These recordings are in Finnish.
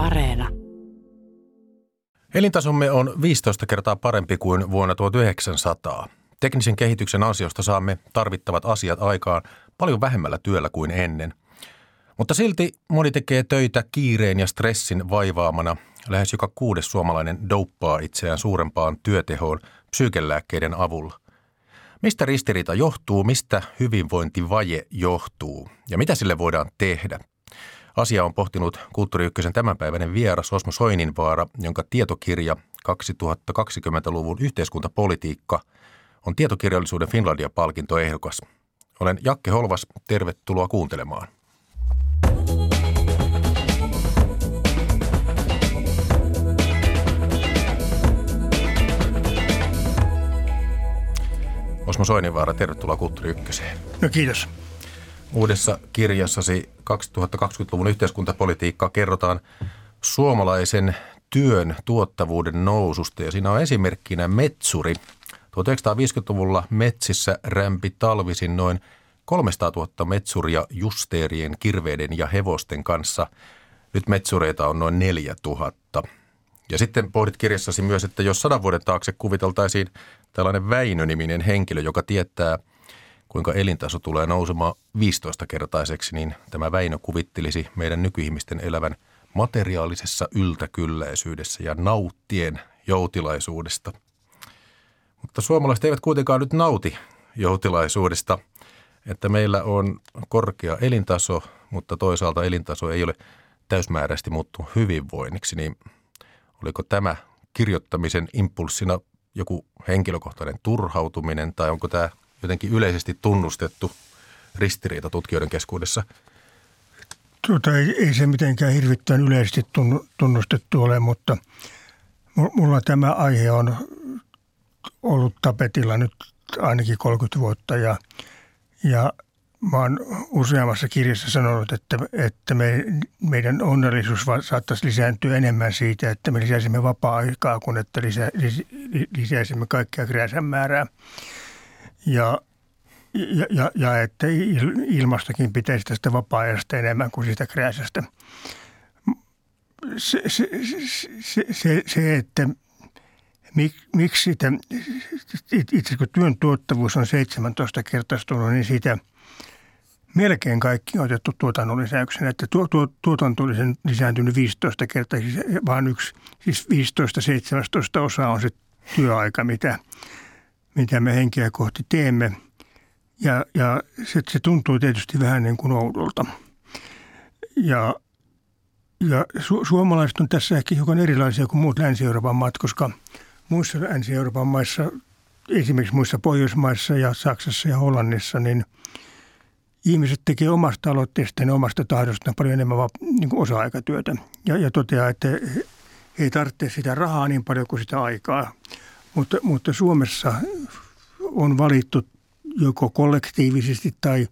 Areena. Elintasomme on 15 kertaa parempi kuin vuonna 1900. Teknisen kehityksen ansiosta saamme tarvittavat asiat aikaan paljon vähemmällä työllä kuin ennen. Mutta silti moni tekee töitä kiireen ja stressin vaivaamana. Lähes joka kuudes suomalainen douppaa itseään suurempaan työtehoon psyykelääkkeiden avulla. Mistä ristiriita johtuu, mistä hyvinvointivaje johtuu ja mitä sille voidaan tehdä? Asia on pohtinut Kulttuuri Ykkösen tämänpäiväinen vieras Osmo Soininvaara, jonka tietokirja 2020-luvun yhteiskuntapolitiikka on tietokirjallisuuden Finlandia-palkintoehdokas. Olen Jakke Holvas, tervetuloa kuuntelemaan. Osmo Soininvaara, tervetuloa Kulttuuri Ykköseen. No kiitos. Uudessa kirjassasi 2020-luvun yhteiskuntapolitiikka kerrotaan suomalaisen työn tuottavuuden noususta ja siinä on esimerkkinä metsuri. 1950-luvulla metsissä rämpi talvisin noin 300 000 metsuria justeerien, kirveiden ja hevosten kanssa. Nyt metsureita on noin 4000. Ja sitten pohdit kirjassasi myös, että jos sadan vuoden taakse kuviteltaisiin tällainen Väinö-niminen henkilö, joka tietää, kuinka elintaso tulee nousemaan 15-kertaiseksi, niin tämä Väinö kuvittelisi meidän nykyihmisten elävän materiaalisessa yltäkylläisyydessä ja nauttien joutilaisuudesta. Mutta suomalaiset eivät kuitenkaan nyt nauti joutilaisuudesta, että meillä on korkea elintaso, mutta toisaalta elintaso ei ole täysmääräisesti muuttunut hyvinvoinniksi, niin oliko tämä kirjoittamisen impulssina joku henkilökohtainen turhautuminen tai onko tämä jotenkin yleisesti tunnustettu ristiriita tutkijoiden keskuudessa? Tuota, ei, ei se mitenkään hirvittävän yleisesti tunnustettu ole, mutta mulla tämä aihe on ollut tapetilla nyt ainakin 30 vuotta ja, ja mä oon useammassa kirjassa sanonut, että, että me, meidän onnellisuus saattaisi lisääntyä enemmän siitä, että me lisäisimme vapaa-aikaa kuin että lisä, lis, lisäisimme kaikkea krääsän määrää. Ja, ja, ja, ja että ilmastakin pitäisi tästä vapaa-ajasta enemmän kuin sitä krääsästä. Se, se, se, se, se että mik, miksi sitä, itse kun työn tuottavuus on 17 kertaistunut, niin siitä – melkein kaikki on otettu tuotannon lisäyksen, että tuo, tuo, tuotanto oli lisääntynyt 15 kertaa, siis vaan yksi, siis 15-17 osa on se työaika, mitä, mitä me henkeä kohti teemme. Ja, ja se, se tuntuu tietysti vähän niin kuin oudolta. Ja, ja su, suomalaiset on tässä ehkä hiukan erilaisia kuin muut Länsi-Euroopan maat, koska muissa Länsi-Euroopan maissa, esimerkiksi muissa Pohjoismaissa ja Saksassa ja Hollannissa, niin – ihmiset tekee omasta aloitteestaan ja omasta tahdostaan paljon enemmän vaan niin kuin osa-aikatyötä. Ja, ja toteaa, että he ei tarvitse sitä rahaa niin paljon kuin sitä aikaa. Mutta, mutta Suomessa on valittu joko kollektiivisesti tai,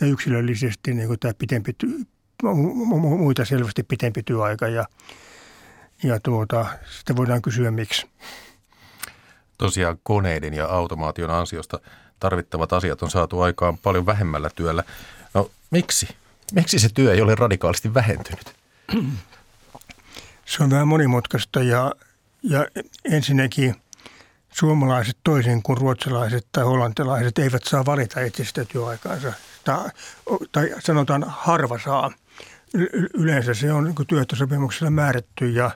tai yksilöllisesti niin tämä pitempi, muita selvästi pitempi työaika ja, ja tuota, sitä voidaan kysyä miksi. Tosiaan koneiden ja automaation ansiosta tarvittavat asiat on saatu aikaan paljon vähemmällä työllä. No miksi? Miksi se työ ei ole radikaalisti vähentynyt? Se on vähän monimutkaista ja, ja ensinnäkin suomalaiset toisin kuin ruotsalaiset tai hollantilaiset eivät saa valita itse sitä työaikaansa. Tai, tai sanotaan harva saa. Yleensä se on niin työehtosopimuksella määrätty ja,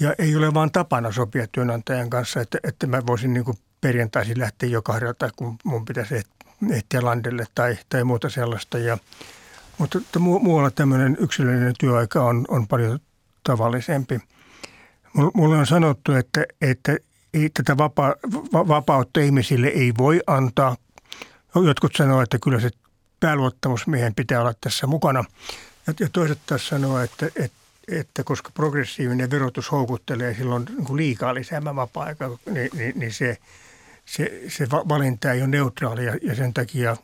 ja ei ole vain tapana sopia työnantajan kanssa, että, että mä voisin niin perjantaisin lähteä jo kahdelta, kun mun pitäisi ehtiä landelle tai, tai muuta sellaista. Ja, mutta että muualla tämmöinen yksilöllinen työaika on, on paljon tavallisempi. Mulle on sanottu, että, että ei tätä vapa, vapautta ihmisille ei voi antaa. Jotkut sanoo, että kyllä se pääluottamusmiehen pitää olla tässä mukana. Ja toiset taas sanoo, että, että, että koska progressiivinen verotus houkuttelee silloin niin liikaa lisäämään vapaa-aikaa, niin, niin, niin se – se, se valinta ei ole neutraali ja, ja sen takia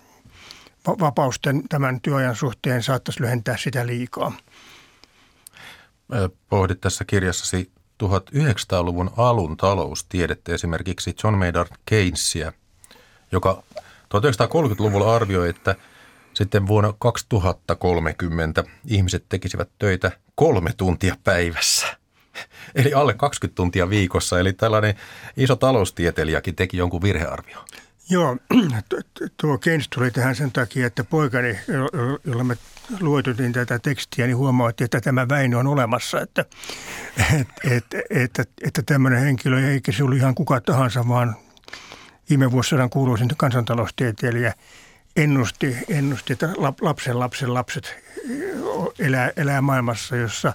vapausten tämän työajan suhteen saattaisi lyhentää sitä liikaa. Pohdit tässä kirjassasi 1900-luvun alun taloustiedettä, esimerkiksi John Maynard Keynesia, joka 1930-luvulla arvioi, että Sitten vuonna 2030 ihmiset tekisivät töitä kolme tuntia päivässä. Eli alle 20 tuntia viikossa. Eli tällainen iso taloustieteilijäkin teki jonkun virhearvio. Joo, tuo Keynes tuli tähän sen takia, että poikani, jolla me luotutin tätä tekstiä, niin huomautti, että tämä Väinö on olemassa, että, että, että, että, että tämmöinen henkilö, eikä se ollut ihan kuka tahansa, vaan viime vuosisadan kuuluisin kansantaloustieteilijä ennusti, ennusti, että lapsen lapsen lapset elää, elää maailmassa, jossa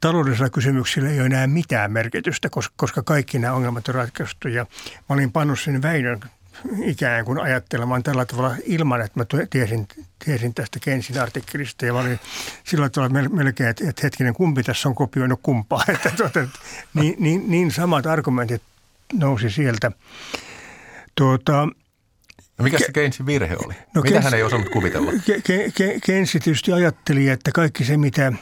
taloudellisilla kysymyksillä ei ole enää mitään merkitystä, koska kaikki nämä ongelmat on ratkaistu. Ja mä olin pannut sen Väinön ikään kuin ajattelemaan tällä tavalla ilman, että mä tiesin, tiesin tästä Kensin artikkelista. Ja mä olin sillä tavalla melkein, että, että hetkinen, kumpi tässä on kopioinut kumpaa. Että, tuota, niin, niin, niin samat argumentit nousi sieltä. Tuota, No mikä se Keynesin virhe oli? No mitä Keynes, hän ei osannut kuvitella? Ke, Ke, Keynes tietysti ajatteli, että kaikki se, mitä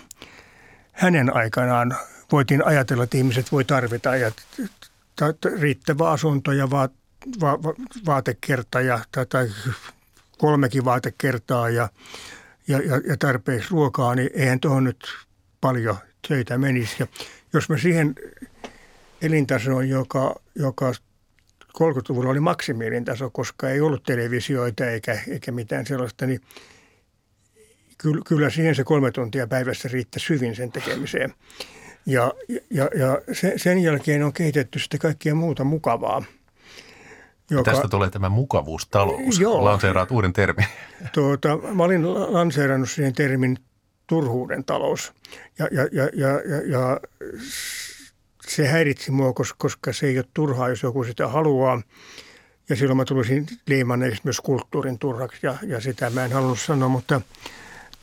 hänen aikanaan voitiin ajatella, että ihmiset voi tarvita ja riittävä asunto ja va, va, va, vaatekerta ja, tai, tai kolmekin vaatekertaa ja, ja, ja, ja tarpeeksi ruokaa, niin eihän tuohon nyt paljon töitä menisi. Ja jos me siihen elintasoon, joka, joka 30-luvulla oli maksimielin koska ei ollut televisioita eikä, eikä mitään sellaista, niin kyllä, siihen se kolme tuntia päivässä riittäisi hyvin sen tekemiseen. Ja, ja, ja sen jälkeen on kehitetty sitten kaikkia muuta mukavaa. Joka, Tästä tulee tämä mukavuustalous. Joo. Lanseeraat uuden termin. Tuota, mä olin lanseerannut siihen termin turhuuden talous. Ja, ja, ja, ja, ja, ja se häiritsi mua, koska se ei ole turhaa, jos joku sitä haluaa. Ja silloin mä tulisin liimanneeksi myös kulttuurin turhaksi ja, ja sitä mä en halunnut sanoa, mutta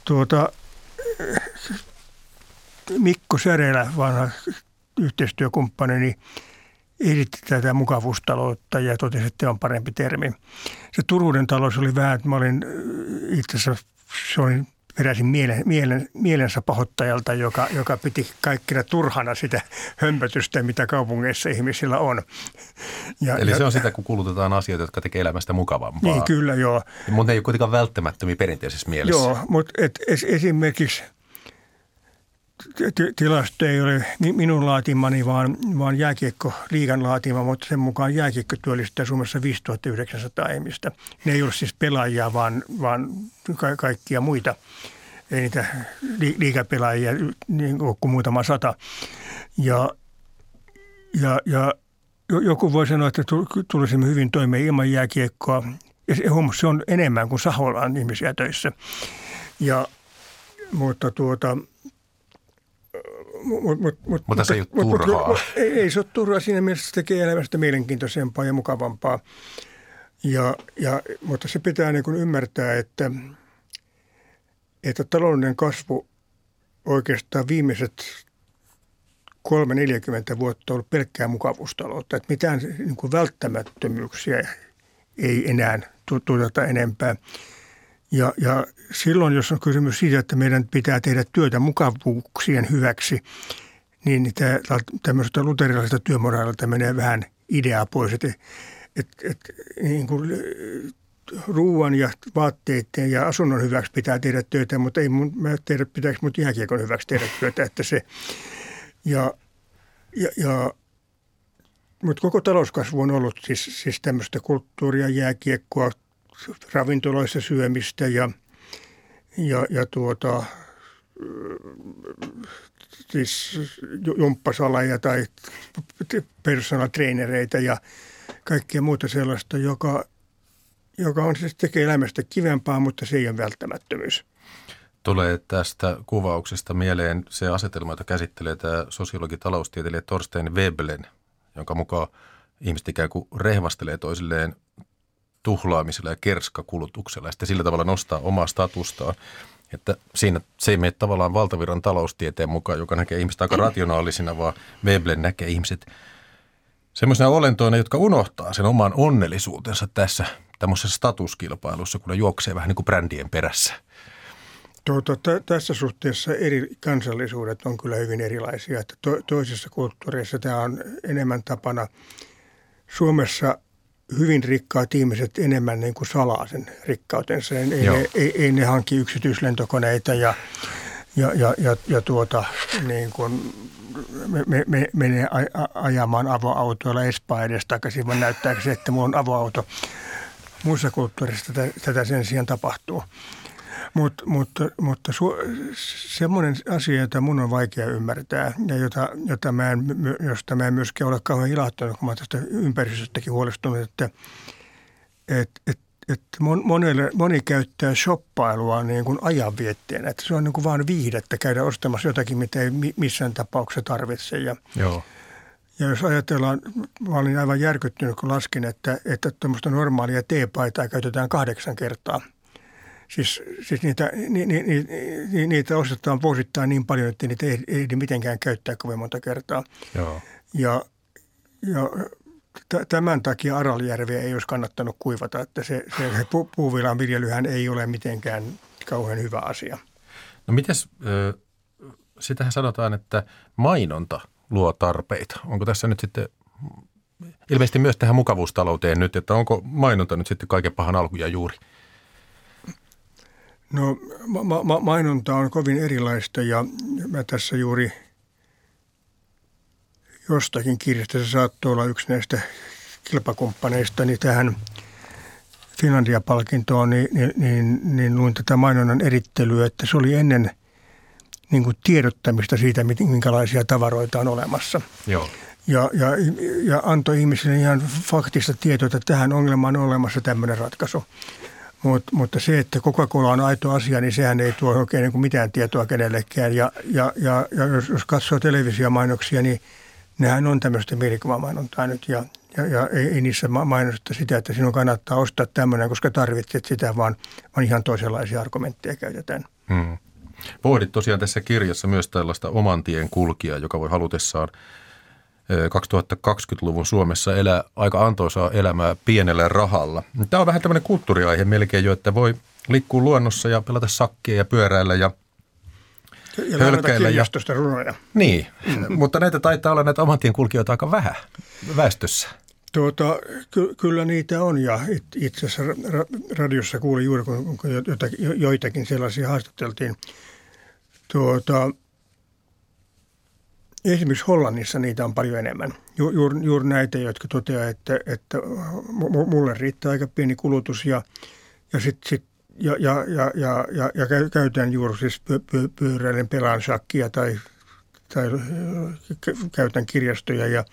tuota, Mikko Särelä, vanha yhteistyökumppani, niin esitti tätä mukavuustaloutta ja totesi, että on parempi termi. Se Turuuden talous oli vähän, että mä olin itse asiassa, se oli peräisin mielen, mielen, mielensä pahoittajalta, joka, joka piti kaikkina turhana sitä hömpötystä, mitä kaupungeissa ihmisillä on. Ja, Eli ja, se on sitä, kun kulutetaan asioita, jotka tekee elämästä mukavampaa. Niin, kyllä, joo. Mutta ne ei ole kuitenkaan välttämättömiä perinteisessä mielessä. Joo, mutta et, es, esimerkiksi tilasto ei ole minun laatimani, vaan, vaan jääkiekko liigan laatima, mutta sen mukaan jääkiekko työllistää Suomessa 5900 ihmistä. Ne ei ole siis pelaajia, vaan, vaan ka- kaikkia muita. Ei niitä liigapelaajia niin kuin muutama sata. Ja, ja, ja joku voi sanoa, että tulisimme hyvin toimeen ilman jääkiekkoa. Ja se, se on enemmän kuin Saholla on ihmisiä töissä. Ja, mutta tuota, Mut, mut, mut, mutta se ei ole turhaa. Mut, ei, ei se ole turhaa. Siinä mielessä se tekee elämästä mielenkiintoisempaa ja mukavampaa. Ja, ja, mutta se pitää niin kuin ymmärtää, että, että taloudellinen kasvu oikeastaan viimeiset 3-40 vuotta on ollut pelkkää mukavuustaloutta. Että mitään niin kuin välttämättömyyksiä ei enää tuoteta enempää. Ja, ja silloin, jos on kysymys siitä, että meidän pitää tehdä työtä mukavuuksien hyväksi, niin tämmöisestä luterilaisesta työmoraalilta menee vähän ideaa pois, että, että, että niin kuin ruuan ja vaatteiden ja asunnon hyväksi pitää tehdä töitä, mutta ei mun, mä tehdä, pitäisi mut jääkiekon hyväksi tehdä työtä, että se, ja, ja, ja mutta koko talouskasvu on ollut siis, siis tämmöistä kulttuuria, jääkiekkoa, ravintoloissa syömistä ja, ja, ja tuota, siis jumppasaleja tai personal trainereita ja kaikkea muuta sellaista, joka, joka on siis tekee elämästä kivempaa, mutta se ei ole välttämättömyys. Tulee tästä kuvauksesta mieleen se asetelma, jota käsittelee tämä sosiologi taloustieteilijä Torstein Weblen, jonka mukaan ihmiset ikään kuin rehvastelee toisilleen tuhlaamisella ja kerskakulutuksella ja sitten sillä tavalla nostaa omaa statustaan. Että siinä se ei mene tavallaan valtavirran taloustieteen mukaan, joka näkee ihmiset aika rationaalisina, vaan Veblen näkee ihmiset semmoisena olentoina, jotka unohtaa sen oman onnellisuutensa tässä tämmöisessä statuskilpailussa, kun ne juoksee vähän niin kuin brändien perässä. Tuota, t- tässä suhteessa eri kansallisuudet on kyllä hyvin erilaisia. Että to- toisissa kulttuureissa tämä on enemmän tapana. Suomessa hyvin rikkaat ihmiset enemmän niin kuin salaa sen rikkautensa. Ei, ne, ei, ei ne hankki yksityislentokoneita ja, ja, ja, ja, ja tuota, niin kuin me, me, menee ajamaan avoautoilla Espaa edes takaisin, vaan näyttääkö se, että minulla on avoauto. Muissa kulttuurissa tätä, tätä sen sijaan tapahtuu. Mut, mutta mutta su, semmoinen asia, jota mun on vaikea ymmärtää ja jota, jota mä en, josta mä en myöskään ole kauhean ilahtunut, kun mä tästä ympäristöstäkin huolestunut, että et, et, et monelle, moni käyttää shoppailua niin kuin ajanvietteenä. Että se on niin kuin vaan viihdettä käydä ostamassa jotakin, mitä ei missään tapauksessa tarvitse. Ja, Joo. Ja jos ajatellaan, mä olin aivan järkyttynyt, kun laskin, että, että tuommoista normaalia teepaitaa käytetään kahdeksan kertaa – Siis, siis niitä, ni, ni, ni, niitä ostetaan vuosittain niin paljon, että niitä ei ehdi mitenkään käyttää kovin monta kertaa. Joo. Ja, ja tämän takia Araljärveä ei olisi kannattanut kuivata, että se, se pu, puuvilan viljelyhän ei ole mitenkään kauhean hyvä asia. No mites, sitähän sanotaan, että mainonta luo tarpeita. Onko tässä nyt sitten ilmeisesti myös tähän mukavuustalouteen nyt, että onko mainonta nyt sitten kaiken pahan alku ja juuri? No ma- ma- mainonta on kovin erilaista ja mä tässä juuri jostakin kirjasta, se saattoi olla yksi näistä kilpakumppaneista, niin tähän Finlandia-palkintoon, niin, niin, niin, niin luin tätä mainonnan erittelyä, että se oli ennen niin kuin tiedottamista siitä, minkälaisia tavaroita on olemassa. Joo. Ja, ja, ja antoi ihmisille ihan faktista tietoa, että tähän ongelmaan on olemassa tämmöinen ratkaisu. Mut, mutta se, että Coca-Cola on aito asia, niin sehän ei tuo oikein niin kuin mitään tietoa kenellekään. Ja, ja, ja, ja jos, jos katsoo televisiomainoksia, niin nehän on tämmöistä mielikuvamainontaa nyt. Ja, ja, ja ei, ei niissä mainosta sitä, että sinun kannattaa ostaa tämmöinen, koska tarvitset sitä, vaan, vaan ihan toisenlaisia argumentteja käytetään. Hmm. Pohdit tosiaan tässä kirjassa myös tällaista oman tien kulkijaa, joka voi halutessaan – 2020-luvun Suomessa elää aika antoisaa elämää pienellä rahalla. Tämä on vähän tämmöinen kulttuuriaihe melkein jo, että voi liikkua luonnossa ja pelata sakkia ja pyöräillä ja ja hölkkäillä. Ja runoja. Niin, mm. mutta näitä taitaa olla näitä omantien kulkijoita aika vähän väestössä. Tuota, ky- kyllä niitä on ja itse asiassa ra- radiossa kuulin juuri, kun joitakin, joitakin sellaisia haastateltiin. Tuota, Esimerkiksi Hollannissa niitä on paljon enemmän. Ju, juuri, juuri näitä, jotka toteaa, että, että mulle riittää aika pieni kulutus ja, ja sitten sit, ja, ja, ja, ja, ja, ja käytän juuri siis py, py, pyöräilen pelaan shakkia tai, tai käytän kirjastoja ja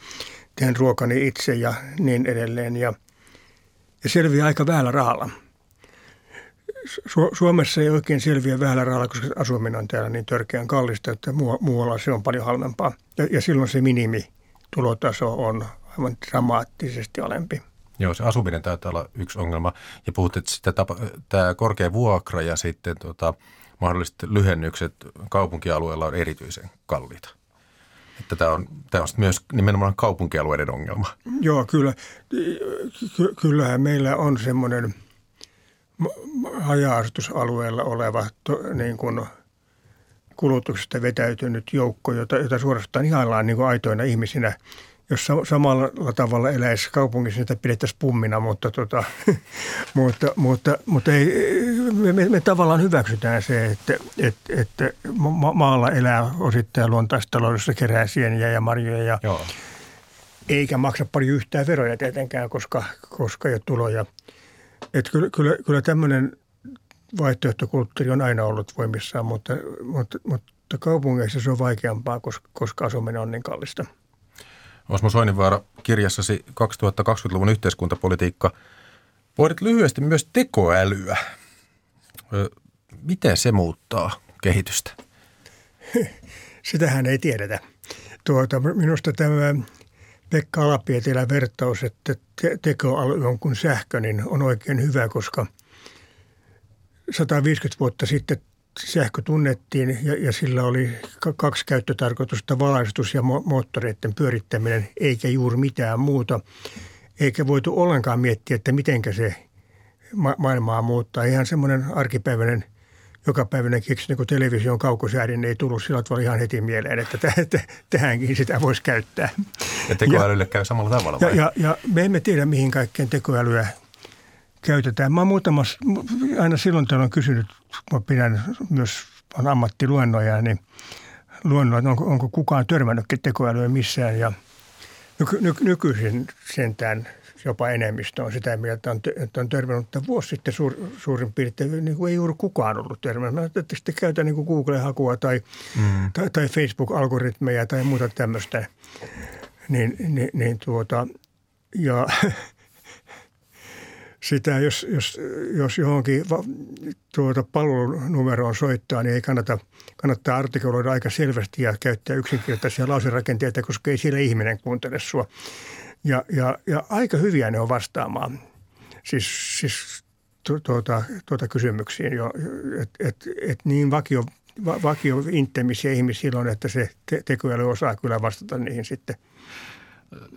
teen ruokani itse ja niin edelleen. Ja, ja selviää aika vähällä rahalla. Su- Suomessa ei oikein selviä vähällä rahalla, koska asuminen on täällä niin törkeän kallista, että muualla se on paljon halvempaa. Ja, ja silloin se minimitulotaso on aivan dramaattisesti alempi. Joo, se asuminen taitaa olla yksi ongelma. Ja puhut, että sitä tapa, tämä korkea vuokra ja sitten tota, mahdolliset lyhennykset kaupunkialueella on erityisen kalliita. Että tämä on, tämä on myös nimenomaan kaupunkialueiden ongelma. Joo, kyllä. Ky- kyllähän meillä on semmoinen – haja-asutusalueella oleva to, niin kuin kulutuksesta vetäytynyt joukko, jota, jota suorastaan ihaillaan niin kuin aitoina ihmisinä. Jos samalla tavalla eläisi kaupungissa, niitä pidettäisiin pummina, mutta, tota, mutta, mutta, mutta ei, me, me, me tavallaan hyväksytään se, että, että, että ma- maalla elää osittain luontaistaloudessa, kerää sieniä ja marjoja ja Joo. eikä maksa paljon yhtään veroja tietenkään, koska, koska ei ole tuloja – että kyllä, kyllä, kyllä tämmöinen vaihtoehtokulttuuri on aina ollut voimissaan, mutta, mutta, mutta kaupungeissa se on vaikeampaa, koska, koska asuminen on niin kallista. Osmo Soininvaara, kirjassasi 2020-luvun yhteiskuntapolitiikka. Voidit lyhyesti myös tekoälyä. Miten se muuttaa kehitystä? Sitähän ei tiedetä. Tuota, minusta tämä Pekka Alapietilä vertaus, että te- tekoäly on kuin sähkö, niin on oikein hyvä, koska 150 vuotta sitten sähkö tunnettiin ja, ja sillä oli kaksi käyttötarkoitusta, valaistus ja mo- moottoreiden pyörittäminen, eikä juuri mitään muuta. Eikä voitu ollenkaan miettiä, että miten se ma- maailmaa muuttaa. Ihan semmoinen arkipäiväinen päivänä keksin, kun television kaukosäädin niin ei tullut sillä tavalla ihan heti mieleen, että tähänkin sitä voisi käyttää. Ja tekoälylle ja, käy samalla tavalla vai? Ja, ja, ja me emme tiedä, mihin kaikkeen tekoälyä käytetään. Mä oon muutamas, aina silloin tällöin kysynyt, mä pidän myös on ammattiluennoja, niin luennoja, että onko, onko kukaan törmännytkin tekoälyä missään. Ja nyky, ny, nykyisin sentään jopa enemmistö on sitä mieltä, että on törmännyt, että vuosi sitten suur, suurin piirtein niin kuin ei juuri kukaan ollut törmännyt. Mä että sitten käytän niin Google-hakua tai, mm. tai, tai Facebook-algoritmeja tai muuta tämmöistä. Niin, niin, niin tuota, ja sitä, jos, jos, jos johonkin tuota palvelunumeroon soittaa, niin ei kannata, kannattaa artikuloida aika selvästi ja käyttää yksinkertaisia lauserakenteita, koska ei siellä ihminen kuuntele sua. Ja, ja, ja aika hyviä ne on vastaamaan. Siis, siis tuota, tuota kysymyksiin jo, että et, et niin vakio, vakio intemisiä ihmisiä on, että se te, tekoäly osaa kyllä vastata niihin sitten.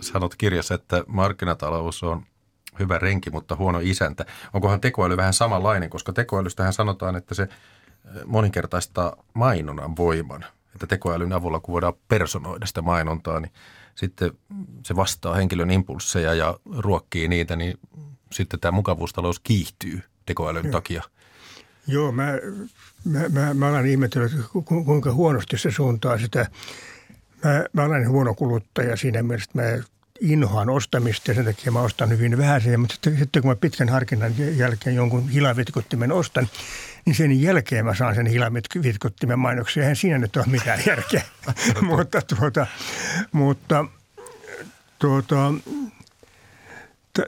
Sanot kirjassa, että markkinatalous on hyvä renki, mutta huono isäntä. Onkohan tekoäly vähän samanlainen, koska tekoälystähän sanotaan, että se eh, moninkertaistaa mainonnan voiman. Että tekoälyn avulla, kun voidaan personoida sitä mainontaa, niin sitten se vastaa henkilön impulsseja ja ruokkii niitä, niin sitten tämä mukavuustalous kiihtyy tekoälyn Joo. takia. Joo, mä, mä, mä, mä olen ihmetellyt, kuinka huonosti se suuntaa sitä. Mä, mä olen huono kuluttaja siinä mielessä, että mä inhoan ostamista ja sen takia mä ostan hyvin vähän sen. Mutta sitten, kun mä pitkän harkinnan jälkeen jonkun hilavitkuttimen ostan, niin sen jälkeen mä saan sen hilavitkuttimen mainoksia. Eihän siinä nyt ole mitään järkeä. mutta tuota, mutta tuota,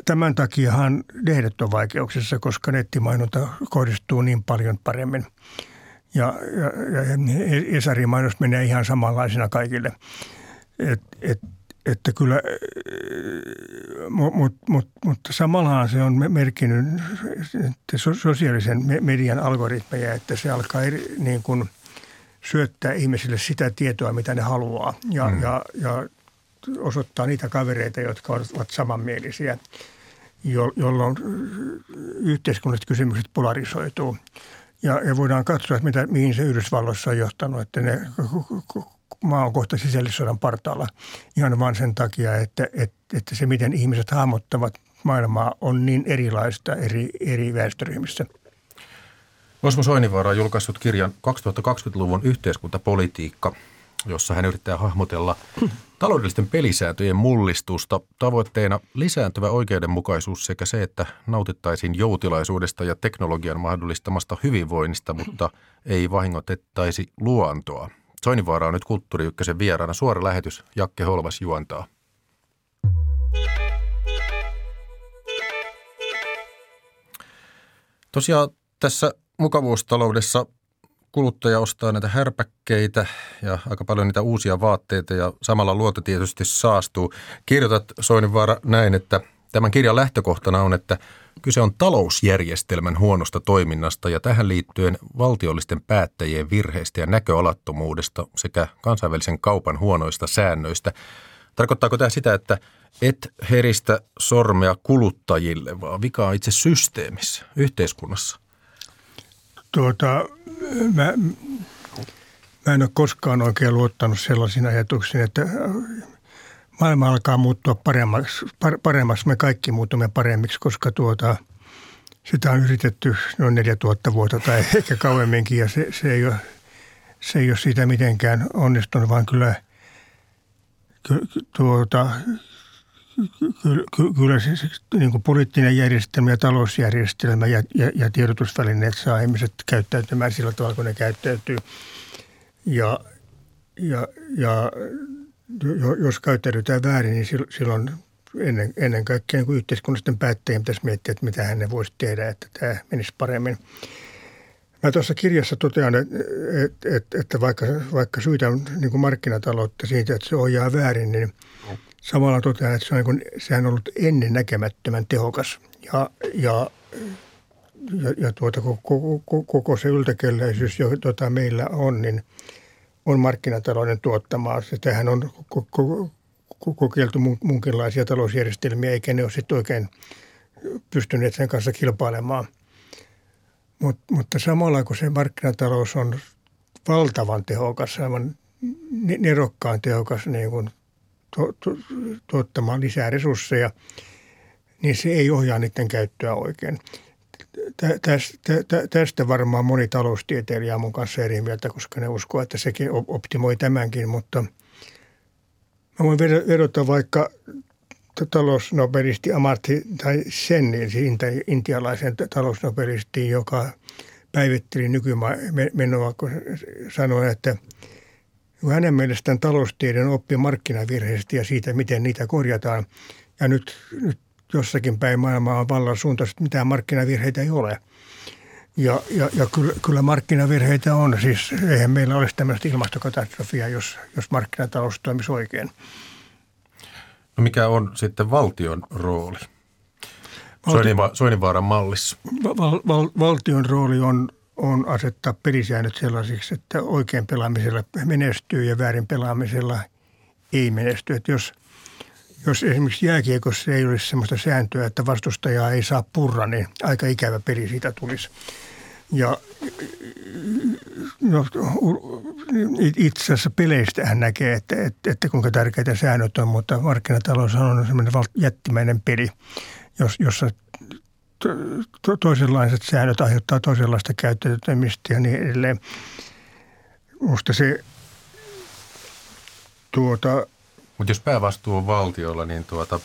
tämän takiahan lehdet on vaikeuksissa, koska nettimainonta kohdistuu niin paljon paremmin. Ja, ja, ja Esarin mainos menee ihan samanlaisena kaikille. Et, et, että kyllä, mutta mut, mut samallahan se on merkinnyt sosiaalisen median algoritmeja, että se alkaa eri, niin kuin syöttää ihmisille sitä tietoa, mitä ne haluaa ja, mm. ja, ja osoittaa niitä kavereita, jotka ovat samanmielisiä, jolloin yhteiskunnalliset kysymykset polarisoituu. Ja, ja voidaan katsoa, että mitä, mihin se Yhdysvalloissa on johtanut, että ne maa on kohta sisällissodan partaalla ihan vain sen takia, että, että, että se miten ihmiset hahmottavat maailmaa on niin erilaista eri, eri väestöryhmissä. Osmo Soinivaara on julkaissut kirjan 2020-luvun yhteiskuntapolitiikka, jossa hän yrittää hahmotella taloudellisten pelisääntöjen mullistusta. Tavoitteena lisääntyvä oikeudenmukaisuus sekä se, että nautittaisiin joutilaisuudesta ja teknologian mahdollistamasta hyvinvoinnista, mutta ei vahingotettaisi luontoa. Soinivaara on nyt Kulttuuri Ykkösen vieraana. Suora lähetys Jakke Holvas juontaa. Tosiaan tässä mukavuustaloudessa kuluttaja ostaa näitä härpäkkeitä ja aika paljon niitä uusia vaatteita ja samalla luonto tietysti saastuu. Kirjoitat Soinivaara näin, että tämän kirjan lähtökohtana on, että Kyse on talousjärjestelmän huonosta toiminnasta ja tähän liittyen valtiollisten päättäjien virheistä ja näköalattomuudesta sekä kansainvälisen kaupan huonoista säännöistä. Tarkoittaako tämä sitä, että et heristä sormea kuluttajille, vaan vika itse systeemissä, yhteiskunnassa? Tuota, mä, mä en ole koskaan oikein luottanut sellaisiin ajatuksiin, että maailma alkaa muuttua paremmaksi, paremmaksi. Me kaikki muutumme paremmiksi, koska tuota, sitä on yritetty noin 4000 vuotta tai ehkä kauemminkin ja se, se, ei ole, se ei ole siitä mitenkään onnistunut, vaan kyllä, tuota, kyllä, kyllä se, se niin kuin poliittinen järjestelmä ja talousjärjestelmä ja, ja, ja tiedotusvälineet saa ihmiset käyttäytymään sillä tavalla, kun ne käyttäytyy. Ja, ja, ja jos käyttäydytään väärin, niin silloin ennen, ennen kaikkea niin yhteiskunnallisten päättäjien pitäisi miettiä, että mitä hän voisi tehdä, että tämä menisi paremmin. Mä tuossa kirjassa totean, että, että, että vaikka, vaikka syitä on niin markkinataloutta siitä, että se ohjaa väärin, niin samalla totean, että se on, niin kuin, sehän on ollut ennen näkemättömän tehokas. Ja, ja, ja, ja tuota, koko, koko, koko se yltäkelleisyys, jota meillä on, niin – on markkinatalouden tuottamaa. Tähän on kokeiltu munkinlaisia talousjärjestelmiä, eikä ne ole sitten oikein pystyneet sen kanssa kilpailemaan. Mut, mutta samalla kun se markkinatalous on valtavan tehokas, aivan nerokkaan tehokas niin kuin to, to, tuottamaan lisää resursseja, niin se ei ohjaa niiden käyttöä oikein. Tästä, varmaan moni taloustieteilijä on mun kanssa eri mieltä, koska ne uskoo, että sekin optimoi tämänkin, mutta mä voin vedota vaikka talousnobelisti Amartya tai Senin, intialaisen talousnobelistiin, joka päivitteli nykymenoa, kun sanoi, että hänen mielestään taloustieden oppi markkinavirheistä ja siitä, miten niitä korjataan. Ja nyt, nyt jossakin päin maailmaa on vallan suunta, että mitään markkinavirheitä ei ole. Ja, ja, ja kyllä, kyllä markkinavirheitä on. Siis eihän meillä olisi tämmöistä ilmastokatastrofia, jos, jos markkinatalous toimisi oikein. No mikä on sitten valtion rooli? Soininva- Soininvaaran mallissa. Val, val, valtion rooli on, on asettaa pelisäännöt sellaisiksi, että oikein pelaamisella menestyy ja väärin pelaamisella ei menesty. Että jos, jos esimerkiksi jääkiekossa ei olisi sellaista sääntöä, että vastustajaa ei saa purra, niin aika ikävä peli siitä tulisi. Ja no, itse asiassa peleistä hän näkee, että, että, että kuinka tärkeitä säännöt on, mutta markkinatalous on semmoinen jättimäinen peli, jossa to, to, toisenlaiset säännöt aiheuttaa toisenlaista käyttäytymistä ja niin edelleen. Minusta se tuota... Mutta jos päävastuu on valtiolla, niin tuota,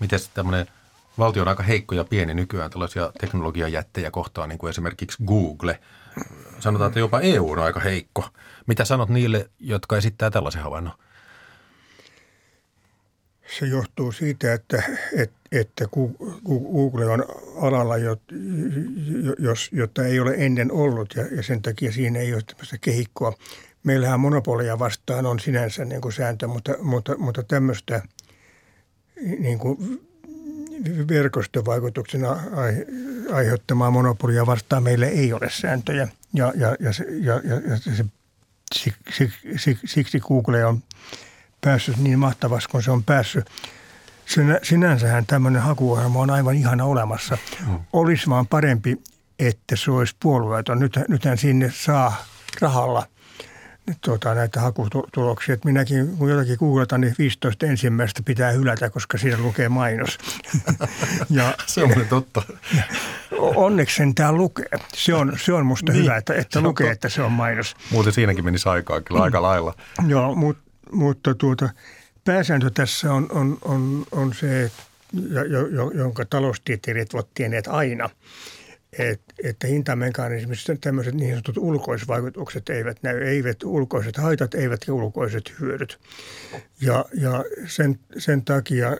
miten tämmöinen – valtio on aika heikko ja pieni nykyään tällaisia teknologiajättejä kohtaan, niin kuin esimerkiksi Google. Sanotaan, että jopa EU on aika heikko. Mitä sanot niille, jotka esittää tällaisen havainnon? Se johtuu siitä, että, että, että Google on alalla, jota ei ole ennen ollut ja, ja sen takia siinä ei ole tämmöistä kehikkoa. Meillähän monopolia vastaan on sinänsä niin kuin sääntö, mutta, mutta, mutta tämmöistä niin kuin verkostovaikutuksena aiheuttamaa monopolia vastaan meillä ei ole sääntöjä. Ja, ja, ja, se, ja, ja se, siksi, siksi Google on päässyt niin mahtavasti kuin se on päässyt. Sinänsähän tämmöinen hakuohjelma on aivan ihana olemassa. Mm. Olisi vaan parempi, että se olisi puolueeton. Nyt, nythän sinne saa rahalla tuota, näitä hakutuloksia. Että minäkin, kun jotakin googletan, niin 15 ensimmäistä pitää hylätä, koska siinä lukee mainos. ja, se on muuten totta. Onneksi sen tämä lukee. Se on, se on musta niin, hyvä, että, että lukee, että se on mainos. Muuten siinäkin menisi aikaa kyllä aika lailla. Joo, mut, mutta tuota, pääsääntö tässä on, on, on, on se, jonka taloustieteilijät ovat tienneet aina – et, että hintamekanismissa tämmöiset niin sanotut ulkoisvaikutukset eivät näy, eivät ulkoiset haitat eivätkä ulkoiset hyödyt. Ja, ja sen, sen takia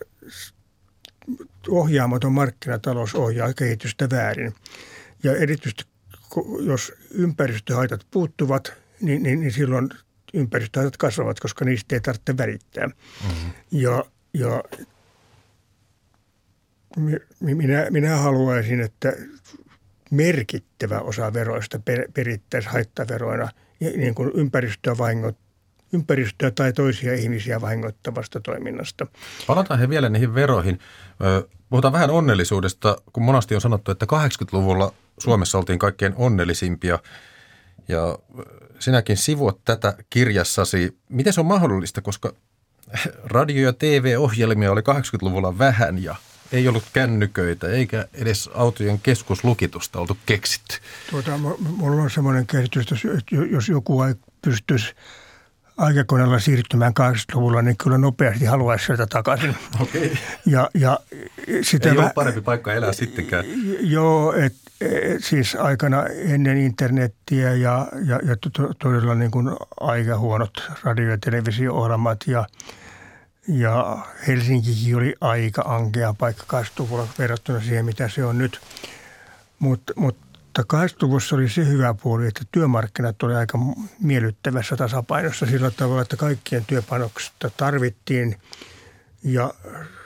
ohjaamaton markkinatalous ohjaa kehitystä väärin. Ja erityisesti jos ympäristöhaitat puuttuvat, niin, niin, niin silloin ympäristöhaitat kasvavat, koska niistä ei tarvitse välittää. Mm-hmm. Ja, ja minä, minä haluaisin, että merkittävä osa veroista perittäisiin haittaveroina niin kuin ympäristöä, vahingot, ympäristöä tai toisia ihmisiä vahingoittavasta toiminnasta. Palataan he vielä niihin veroihin. Puhutaan vähän onnellisuudesta, kun monasti on sanottu, että 80-luvulla Suomessa oltiin kaikkein onnellisimpia. Ja sinäkin sivuot tätä kirjassasi. Miten se on mahdollista, koska radio- ja TV-ohjelmia oli 80-luvulla vähän ja ei ollut kännyköitä eikä edes autojen keskuslukitusta oltu keksitty. Tuota, mulla on semmoinen käsitys, että jos joku ei pystyisi aikakoneella siirtymään 80-luvulla, niin kyllä nopeasti haluaisi sieltä takaisin. Okay. Ja, ja sitä ei väh... ole parempi paikka elää sittenkään. Joo, et, et, siis aikana ennen internettiä ja, ja, ja todella niin kuin aika huonot radio- ja televisio-ohjelmat ja – ja Helsinkikin oli aika ankea paikka 80 verrattuna siihen, mitä se on nyt. Mut, mutta 80-luvussa oli se hyvä puoli, että työmarkkinat oli aika miellyttävässä tasapainossa sillä tavalla, että kaikkien työpanoksista tarvittiin ja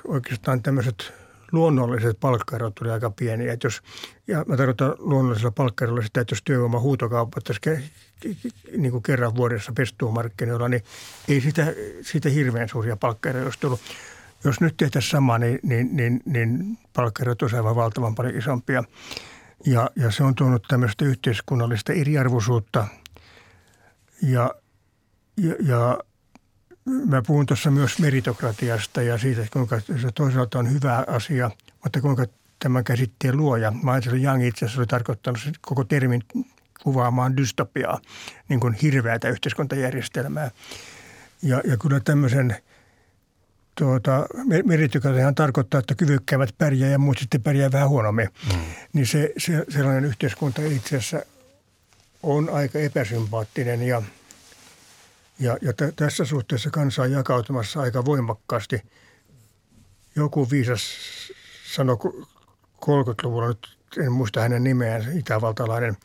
oikeastaan tämmöiset luonnolliset palkkaerot tuli aika pieniä. Että jos, ja mä tarkoitan luonnollisella palkkaerolla sitä, että jos työvoima huutokaupattaisi niin kuin kerran vuodessa pestuumarkkinoilla, niin ei sitä, sitä hirveän suuria palkkaeroja olisi tullut. Jos nyt tehtäisiin sama, niin, niin, niin, niin palkkaerot olisivat aivan valtavan paljon isompia. Ja, ja se on tuonut tämmöistä yhteiskunnallista eriarvoisuutta ja, ja, ja mä puhun tuossa myös meritokratiasta ja siitä, kuinka se toisaalta on hyvä asia, mutta kuinka tämän käsitteen luoja, Michael Young itse asiassa oli tarkoittanut koko termin kuvaamaan dystopiaa, niin kuin hirveätä yhteiskuntajärjestelmää. Ja, ja kyllä tämmöisen tuota, meritokratiahan tarkoittaa, että kyvykkäivät pärjää ja muut sitten pärjää vähän huonommin. Mm. Niin se, se, sellainen yhteiskunta itse asiassa on aika epäsympaattinen ja, ja, ja t- tässä suhteessa kansa on jakautumassa aika voimakkaasti. Joku viisas sanoi 30-luvulla, nyt en muista hänen nimeään, itävaltalainen,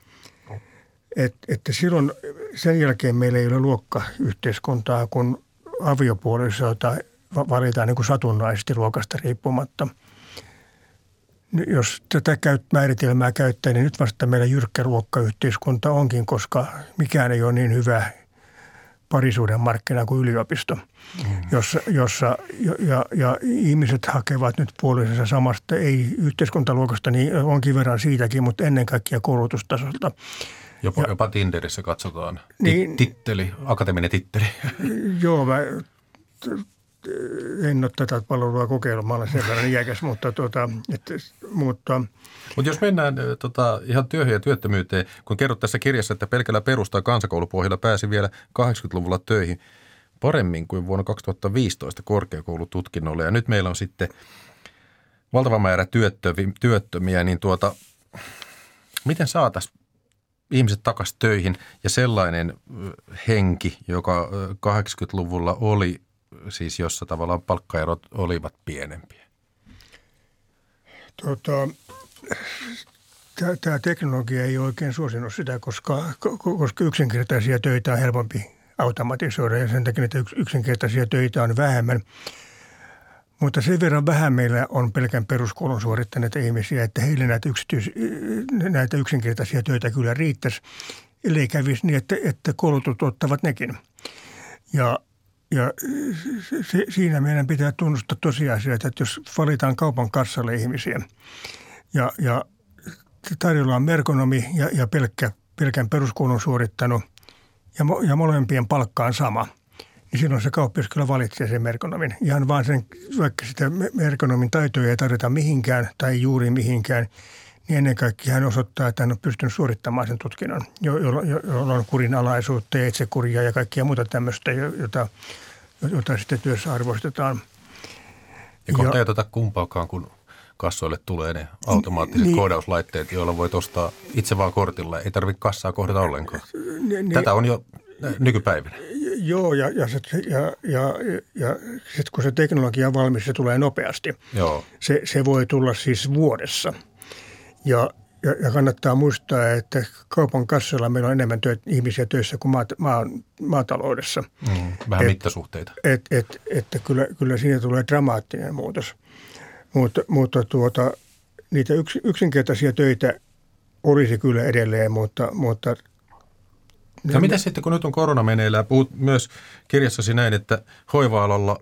että, että silloin sen jälkeen meillä ei ole luokkayhteiskuntaa, kun aviopuolisoita valitaan niin kuin satunnaisesti luokasta riippumatta. Jos tätä määritelmää käyttää, niin nyt vasta meillä jyrkkä luokkayhteiskunta onkin, koska mikään ei ole niin hyvä parisuuden markkina kuin yliopisto, mm. jossa, jossa ja, ja, ja ihmiset hakevat nyt puolisensa samasta, ei yhteiskuntaluokasta, niin onkin verran siitäkin, mutta ennen kaikkea koulutustasolta. Jopa, ja, jopa Tinderissä katsotaan niin, titteli, akateeminen titteli. Joo, mä en ole tätä palvelua kokeillut, mä olen sen verran iäkäs, mutta, tuota, että, mutta mutta jos mennään tota, ihan työhön ja työttömyyteen, kun kerrot tässä kirjassa, että pelkällä perusta- ja kansakoulupohjalla pääsi vielä 80-luvulla töihin paremmin kuin vuonna 2015 korkeakoulututkinnolle. Ja nyt meillä on sitten valtava määrä työttömiä, niin tuota, miten saataisiin ihmiset takaisin töihin ja sellainen henki, joka 80-luvulla oli, siis jossa tavallaan palkkaerot olivat pienempiä? Tota, tämä teknologia ei oikein suosinut sitä, koska, koska yksinkertaisia töitä on helpompi automatisoida ja sen takia että yksinkertaisia töitä on vähemmän. Mutta sen verran vähän meillä on pelkän peruskoulun suorittaneita ihmisiä, että heille näitä, yksityis, näitä yksinkertaisia töitä kyllä riittäisi, ellei kävisi niin, että, että koulut ottavat nekin. Ja, ja se, siinä meidän pitää tunnustaa tosiasia, että jos valitaan kaupan kassalle ihmisiä ja, ja tarjolla on merkonomi ja, ja pelkkä, pelkän peruskoulun suorittanut ja, mo, ja molempien palkka on sama – niin silloin se kauppias kyllä valitsee sen merkonomin. Ihan vaan sen, vaikka sitä merkonomin taitoja ei tarvita mihinkään tai juuri mihinkään, niin ennen kaikkea hän osoittaa, että hän on pystynyt suorittamaan sen tutkinnon, jolla jo, jo, on kurinalaisuutta ja itsekuria ja kaikkia muuta tämmöistä, jota, jota sitten työssä arvostetaan. Ja kohta ei oteta kumpaakaan, kun kassoille tulee ne automaattiset niin, koodauslaitteet, joilla voi ostaa itse vaan kortilla. Ei tarvitse kassaa kohdata ollenkaan. Niin, Tätä on jo nykypäivänä. Joo, ja, ja, sit, ja, ja, ja sit kun se teknologia on valmis, se tulee nopeasti. Joo. Se, se voi tulla siis vuodessa. Ja, ja, ja kannattaa muistaa, että kaupan kassalla meillä on enemmän työt, ihmisiä töissä kuin maat, maa, maataloudessa. Mm, vähän et, mittasuhteita. Et, et, että kyllä, kyllä siinä tulee dramaattinen muutos. Mutta, mutta tuota, niitä yks, yksinkertaisia töitä olisi kyllä edelleen, mutta, mutta No mitä sitten, kun nyt on korona meneillään, puhut myös kirjassasi näin, että hoiva-alalla,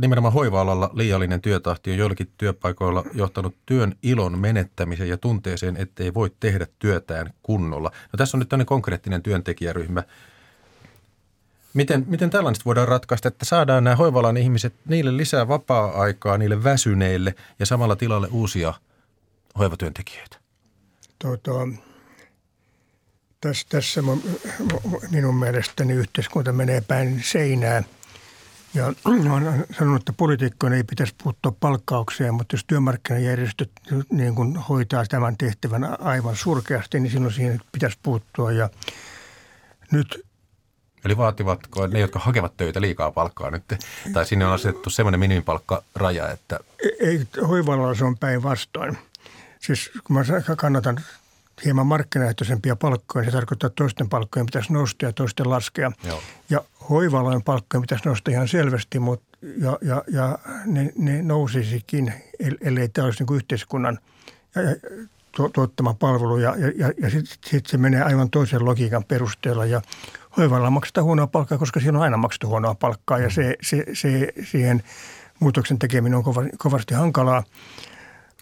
nimenomaan hoiva-alalla liiallinen työtahti on joillakin työpaikoilla johtanut työn ilon menettämiseen ja tunteeseen, ettei voi tehdä työtään kunnolla. No tässä on nyt tämmöinen konkreettinen työntekijäryhmä. Miten, miten tällaista voidaan ratkaista, että saadaan nämä hoivalan ihmiset, niille lisää vapaa-aikaa, niille väsyneille ja samalla tilalle uusia hoivatyöntekijöitä? Tota, tässä, tässä minun mielestäni yhteiskunta menee päin seinää. Ja olen sanonut, että poliitikkojen ei pitäisi puuttua palkkaukseen, mutta jos työmarkkinajärjestöt niin kuin hoitaa tämän tehtävän aivan surkeasti, niin silloin siihen pitäisi puuttua. Ja nyt Eli vaativatko ne, jotka hakevat töitä liikaa palkkaa nyt? Tai sinne on asetettu semmoinen minimipalkkaraja, että... Ei, hoivalla se on päinvastoin. Siis kun mä kannatan hieman markkinaehtoisempia palkkoja, se tarkoittaa, että toisten palkkojen pitäisi nostaa ja toisten laskea. Joo. Ja hoivalojen palkkojen pitäisi nostaa ihan selvästi, mutta ja, ja, ja ne, ne nousisikin, ellei tämä olisi niin yhteiskunnan ja, ja, tuottama palvelu. Ja, ja, ja, ja sitten sit se menee aivan toisen logiikan perusteella. Ja hoivalla maksetaan huonoa palkkaa, koska siinä on aina maksettu huonoa palkkaa ja se, se, se, siihen muutoksen tekeminen on kovasti hankalaa.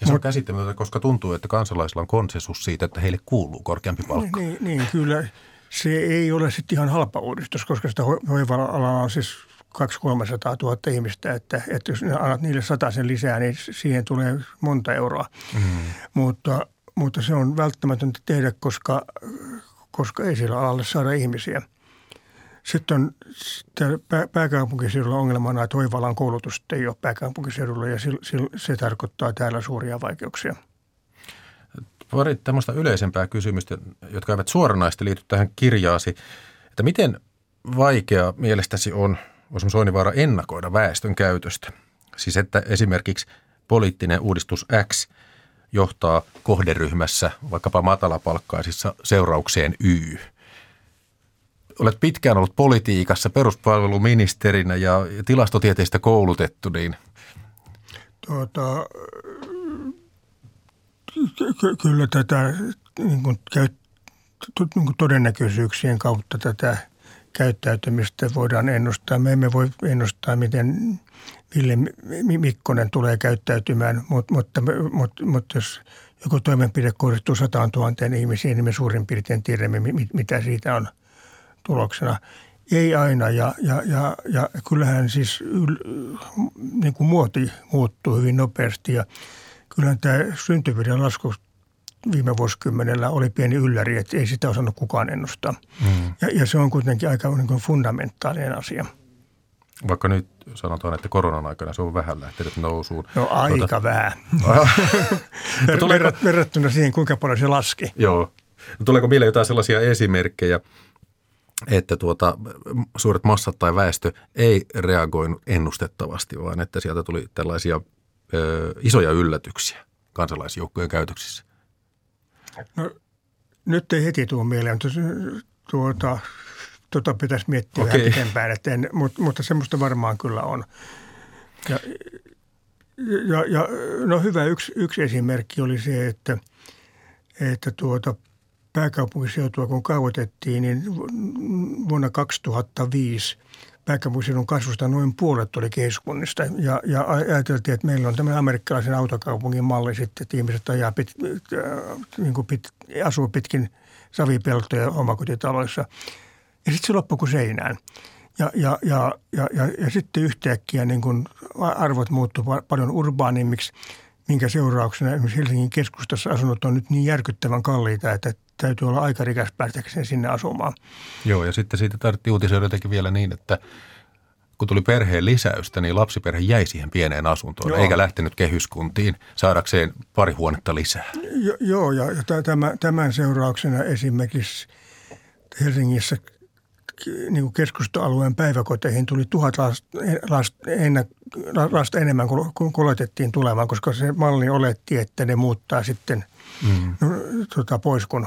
Ja se on käsittämätöntä, koska tuntuu, että kansalaisilla on konsensus siitä, että heille kuuluu korkeampi palkka. Niin, niin kyllä. Se ei ole sitten ihan halpa uudistus, koska sitä hoiva-alaa on siis 200 000 ihmistä, että, että jos annat niille sen lisää, niin siihen tulee monta euroa. Mm. Mutta, mutta se on välttämätöntä tehdä, koska, koska ei sillä alalle saada ihmisiä. Sitten pääkaupunkiseudulla ongelmana, että hoivalan koulutusta ei ole pääkaupunkiseudulla ja se, se tarkoittaa täällä suuria vaikeuksia. Pari tämmöistä yleisempää kysymystä, jotka eivät suoranaisesti liity tähän kirjaasi. Että miten vaikea mielestäsi on Osmo Soinivaara ennakoida väestön käytöstä? Siis että esimerkiksi poliittinen uudistus X johtaa kohderyhmässä vaikkapa matalapalkkaisissa seuraukseen Y – olet pitkään ollut politiikassa peruspalveluministerinä ja tilastotieteistä koulutettu, niin tuota, ky- kyllä tätä niin kuin, niin kuin todennäköisyyksien kautta tätä käyttäytymistä voidaan ennustaa. Me emme voi ennustaa, miten Ville Mikkonen tulee käyttäytymään, mutta, mutta, mutta, mutta jos joku toimenpide kohdistuu sataan tuhanteen ihmisiin, niin me suurin piirtein tiedämme, mitä siitä on tuloksena. Ei aina ja, ja, ja, ja kyllähän siis yl, niin kuin muoti muuttuu hyvin nopeasti ja kyllähän tämä syntyvyyden lasku viime vuosikymmenellä oli pieni ylläri, että ei sitä osannut kukaan ennustaa. Mm. Ja, ja se on kuitenkin aika niin kuin fundamentaalinen asia. Vaikka nyt sanotaan, että koronan aikana se on vähän lähtenyt nousuun. No aika tuota... vähän. Ver- verrattuna siihen, kuinka paljon se laski. Joo. No, tuleeko mieleen jotain sellaisia esimerkkejä, että tuota, suuret massat tai väestö ei reagoinut ennustettavasti, vaan että sieltä tuli tällaisia ö, isoja yllätyksiä kansalaisjoukkojen käytöksissä? No, nyt ei heti tule mieleen, tuota, tuota pitäisi miettiä okay. vähän pitempään, että en, mutta, mutta semmoista varmaan kyllä on. Ja, ja, ja no hyvä yksi, yksi esimerkki oli se, että, että tuota, pääkaupunkiseutua kun kaavoitettiin, niin vuonna 2005 pääkaupunkiseudun kasvusta noin puolet oli kehyskunnista. Ja, ja ajateltiin, että meillä on tämmöinen amerikkalaisen autokaupungin malli sitten, että ihmiset ajaa pit, äh, niin kuin pit, asuu pitkin savipeltoja omakotitaloissa. Ja sitten se loppui kuin seinään. Ja, ja, ja, ja, ja, ja sitten yhtäkkiä niin kun arvot muuttuivat paljon urbaanimmiksi, minkä seurauksena esimerkiksi Helsingin keskustassa asunnot on nyt niin järkyttävän kalliita, että täytyy olla aika rikas päästäkseen sinne asumaan. Joo, ja sitten siitä tarvittiin uutisoida jotenkin vielä niin, että kun tuli perheen lisäystä, niin lapsiperhe jäi siihen pieneen asuntoon, joo. eikä lähtenyt kehyskuntiin saadakseen pari huonetta lisää. Jo, joo, ja tämän, tämän seurauksena esimerkiksi Helsingissä niin kuin keskusta-alueen päiväkoteihin tuli tuhat lasta, lasta, lasta enemmän kuin, oletettiin tulevan, koska se malli oletti, että ne muuttaa sitten mm. tota, pois, kun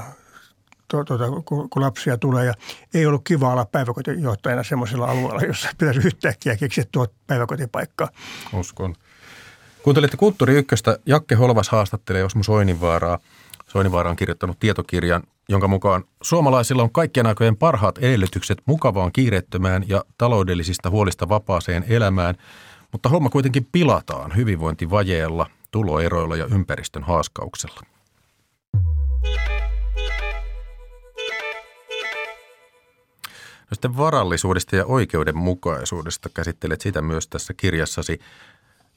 to, tuota, kun, kun lapsia tulee. Ja ei ollut kiva olla päiväkotijohtajana semmoisella alueella, jossa pitäisi yhtäkkiä keksiä tuo päiväkotipaikkaa. Uskon. Kuuntelitte Kulttuuri Ykköstä. Jakke Holvas haastattelee Osmo Soininvaaraa. Soininvaara on kirjoittanut tietokirjan, jonka mukaan suomalaisilla on kaikkien aikojen parhaat edellytykset mukavaan kiireettömään ja taloudellisista huolista vapaaseen elämään, mutta homma kuitenkin pilataan hyvinvointivajeella, tuloeroilla ja ympäristön haaskauksella. No sitten varallisuudesta ja oikeudenmukaisuudesta käsittelet sitä myös tässä kirjassasi.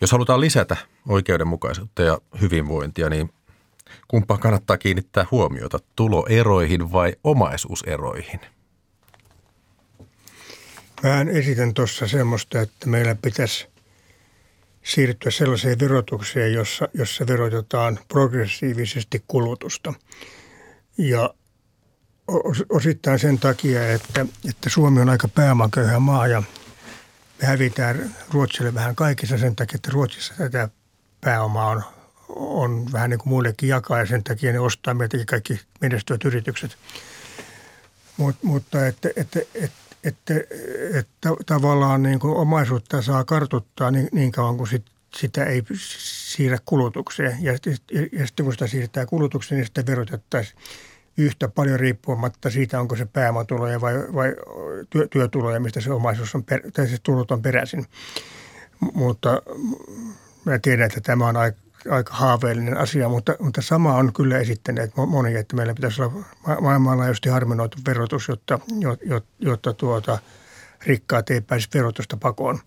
Jos halutaan lisätä oikeudenmukaisuutta ja hyvinvointia, niin kumpaan kannattaa kiinnittää huomiota, tuloeroihin vai omaisuuseroihin? Mä esitän tuossa semmoista, että meillä pitäisi siirtyä sellaiseen verotukseen, jossa, jossa verotetaan progressiivisesti kulutusta. Ja osittain sen takia, että, että Suomi on aika pääomaköyhä maa ja me hävitään Ruotsille vähän kaikissa sen takia, että Ruotsissa tätä pääomaa on, on vähän niin kuin muillekin jakaa ja sen takia ne ostaa meiltäkin kaikki menestyvät yritykset. Mut, mutta että, että, että, että, että tavallaan niin kuin omaisuutta saa kartuttaa niin, niin kauan kuin sit, sitä ei siirrä kulutukseen. Ja, ja, ja sitten kun sitä siirtää kulutukseen, niin sitä verotettaisiin yhtä paljon riippumatta siitä, onko se pääomatuloja vai, vai työ, työtuloja, mistä se omaisuus on, per, tai se tulot on peräisin. Mutta mä tiedän, että tämä on aika, aika haaveellinen asia, mutta, mutta sama on kyllä esittäneet moni, että meillä pitäisi olla maailmanlaajuisesti harminoitu verotus, jotta, jotta, jotta tuota, rikkaat ei pääsisi verotusta pakoon.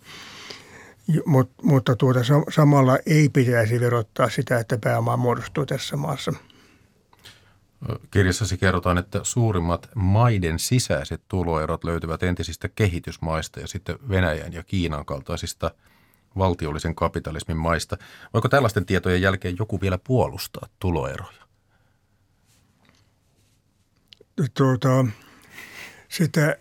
Mut, mutta tuota, samalla ei pitäisi verottaa sitä, että pääoma muodostuu tässä maassa. Kirjassasi kerrotaan, että suurimmat maiden sisäiset tuloerot löytyvät entisistä kehitysmaista ja sitten Venäjän ja Kiinan kaltaisista valtiollisen kapitalismin maista. Voiko tällaisten tietojen jälkeen joku vielä puolustaa tuloeroja? Tuota, sitä,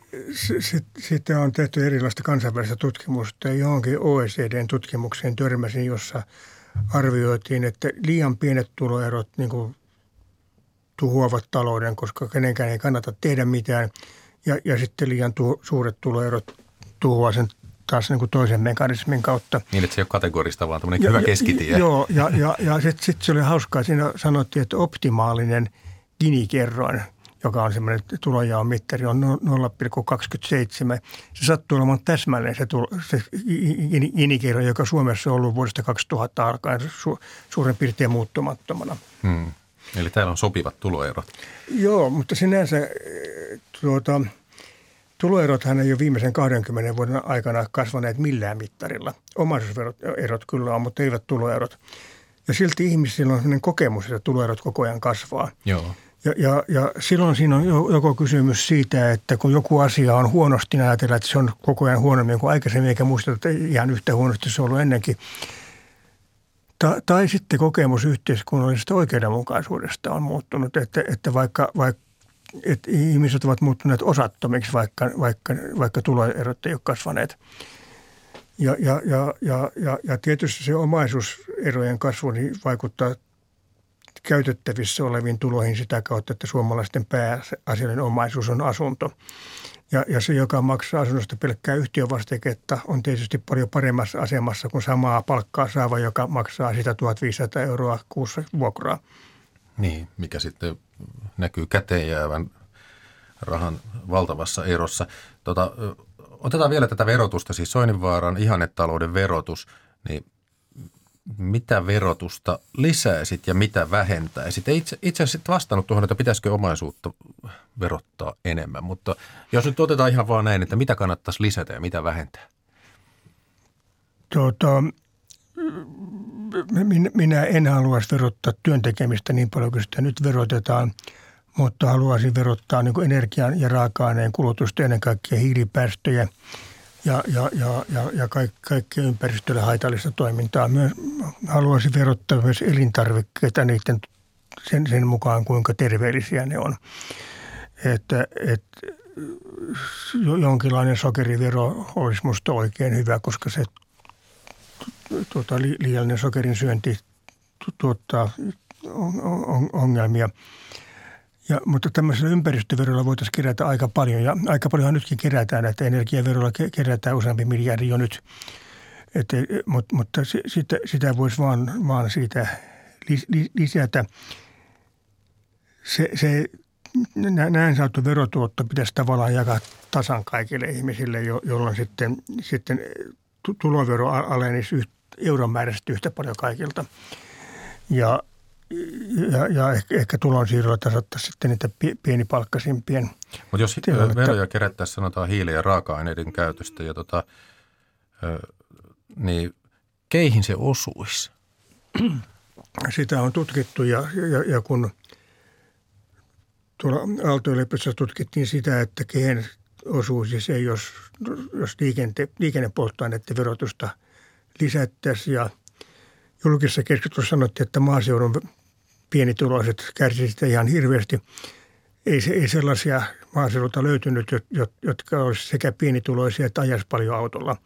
sit, sitä on tehty erilaista kansainvälistä tutkimusta. Johonkin OECDn tutkimukseen törmäsin, jossa arvioitiin, että liian pienet tuloerot niin kuin tuhoavat talouden, koska kenenkään ei kannata tehdä mitään. Ja, ja sitten liian tu, suuret tuloerot tuhoaa sen taas niin kuin toisen mekanismin kautta. Niin, että se ei ole kategorista, vaan tämmöinen ja, hyvä keskitie. Joo, ja, ja, ja sitten sit se oli hauskaa. Siinä sanottiin, että optimaalinen Gini-kerroin – joka on semmoinen tulojaon mittari, on 0,27. Se sattuu olemaan täsmälleen se, tulo, se inikirjo, joka Suomessa on ollut vuodesta 2000 alkaen su, suurin piirtein muuttumattomana. Hmm. Eli täällä on sopivat tuloerot. Joo, mutta sinänsä tuota, tuloerothan ei ole viimeisen 20 vuoden aikana kasvaneet millään mittarilla. Omaisuuserot kyllä on, mutta eivät tuloerot. Ja silti ihmisillä on sellainen kokemus, että tuloerot koko ajan kasvaa. Joo. Ja, ja, ja silloin siinä on joko kysymys siitä, että kun joku asia on huonosti, niin ajatellaan, että se on koko ajan huonommin kuin aikaisemmin, eikä muista, että ihan yhtä huonosti se on ollut ennenkin. Ta, tai sitten kokemus yhteiskunnallisesta oikeudenmukaisuudesta on muuttunut, että, että vaikka, vaikka että ihmiset ovat muuttuneet osattomiksi, vaikka, vaikka, vaikka tuloerot ei ole kasvaneet. Ja, ja, ja, ja, ja, ja tietysti se omaisuuserojen kasvu niin vaikuttaa käytettävissä oleviin tuloihin sitä kautta, että suomalaisten pääasiallinen omaisuus on asunto. Ja, ja se, joka maksaa asunnosta pelkkää yhtiövastiketta, on tietysti paljon paremmassa asemassa kuin samaa palkkaa saava, joka maksaa sitä 1500 euroa kuussa vuokraa. Niin, mikä sitten näkyy käteen jäävän rahan valtavassa erossa. Tota, otetaan vielä tätä verotusta, siis Soininvaaran ihannetalouden verotus, niin mitä verotusta lisäisit ja mitä vähentäisit? Itse, itse asiassa vastannut tuohon, että pitäisikö omaisuutta verottaa enemmän, mutta jos nyt otetaan ihan vaan näin, että mitä kannattaisi lisätä ja mitä vähentää? Tuota, minä en haluaisi verottaa työntekemistä niin paljon kuin sitä nyt verotetaan, mutta haluaisin verottaa niin energian ja raaka-aineen kulutusta ennen kaikkea hiilipäästöjä – ja, ja, ja, ja, ja kaik, kaikkea ympäristölle haitallista toimintaa. Myös haluaisin verottaa myös elintarvikkeita niiden sen, sen mukaan, kuinka terveellisiä ne on. Että, että jonkinlainen sokerivero olisi minusta oikein hyvä, koska se tuota, liiallinen sokerin syönti tuottaa ongelmia – ja, mutta tämmöisellä ympäristöverolla voitaisiin kerätä aika paljon ja aika paljonhan nytkin kerätään, että energiaverolla kerätään useampi miljardi jo nyt. Et, mutta mutta sitä, sitä voisi vaan, vaan siitä lisätä. Se, se näin saatu verotuotto pitäisi tavallaan jakaa tasan kaikille ihmisille, jolloin sitten, sitten tulovero alenisi euromääräisesti yhtä paljon kaikilta. Ja ja, ja ehkä, ehkä tulonsiirrolla tasottaa sitten niitä pienipalkkaisimpien Mutta jos tilannetta. veroja kerättäisiin sanotaan hiili- ja raaka-aineiden käytöstä, ja tota, niin keihin se osuisi? Sitä on tutkittu ja, ja, ja kun tuolla aalto tutkittiin sitä, että kehen osuisi se, jos, jos liikente, liikennepolttoaineiden verotusta lisättäisiin ja – julkisessa keskustelussa sanottiin, että maaseudun pienituloiset kärsisivät ihan hirveästi. Ei, ei sellaisia maaseudulta löytynyt, jotka olisivat sekä pienituloisia että ajaisi paljon autolla.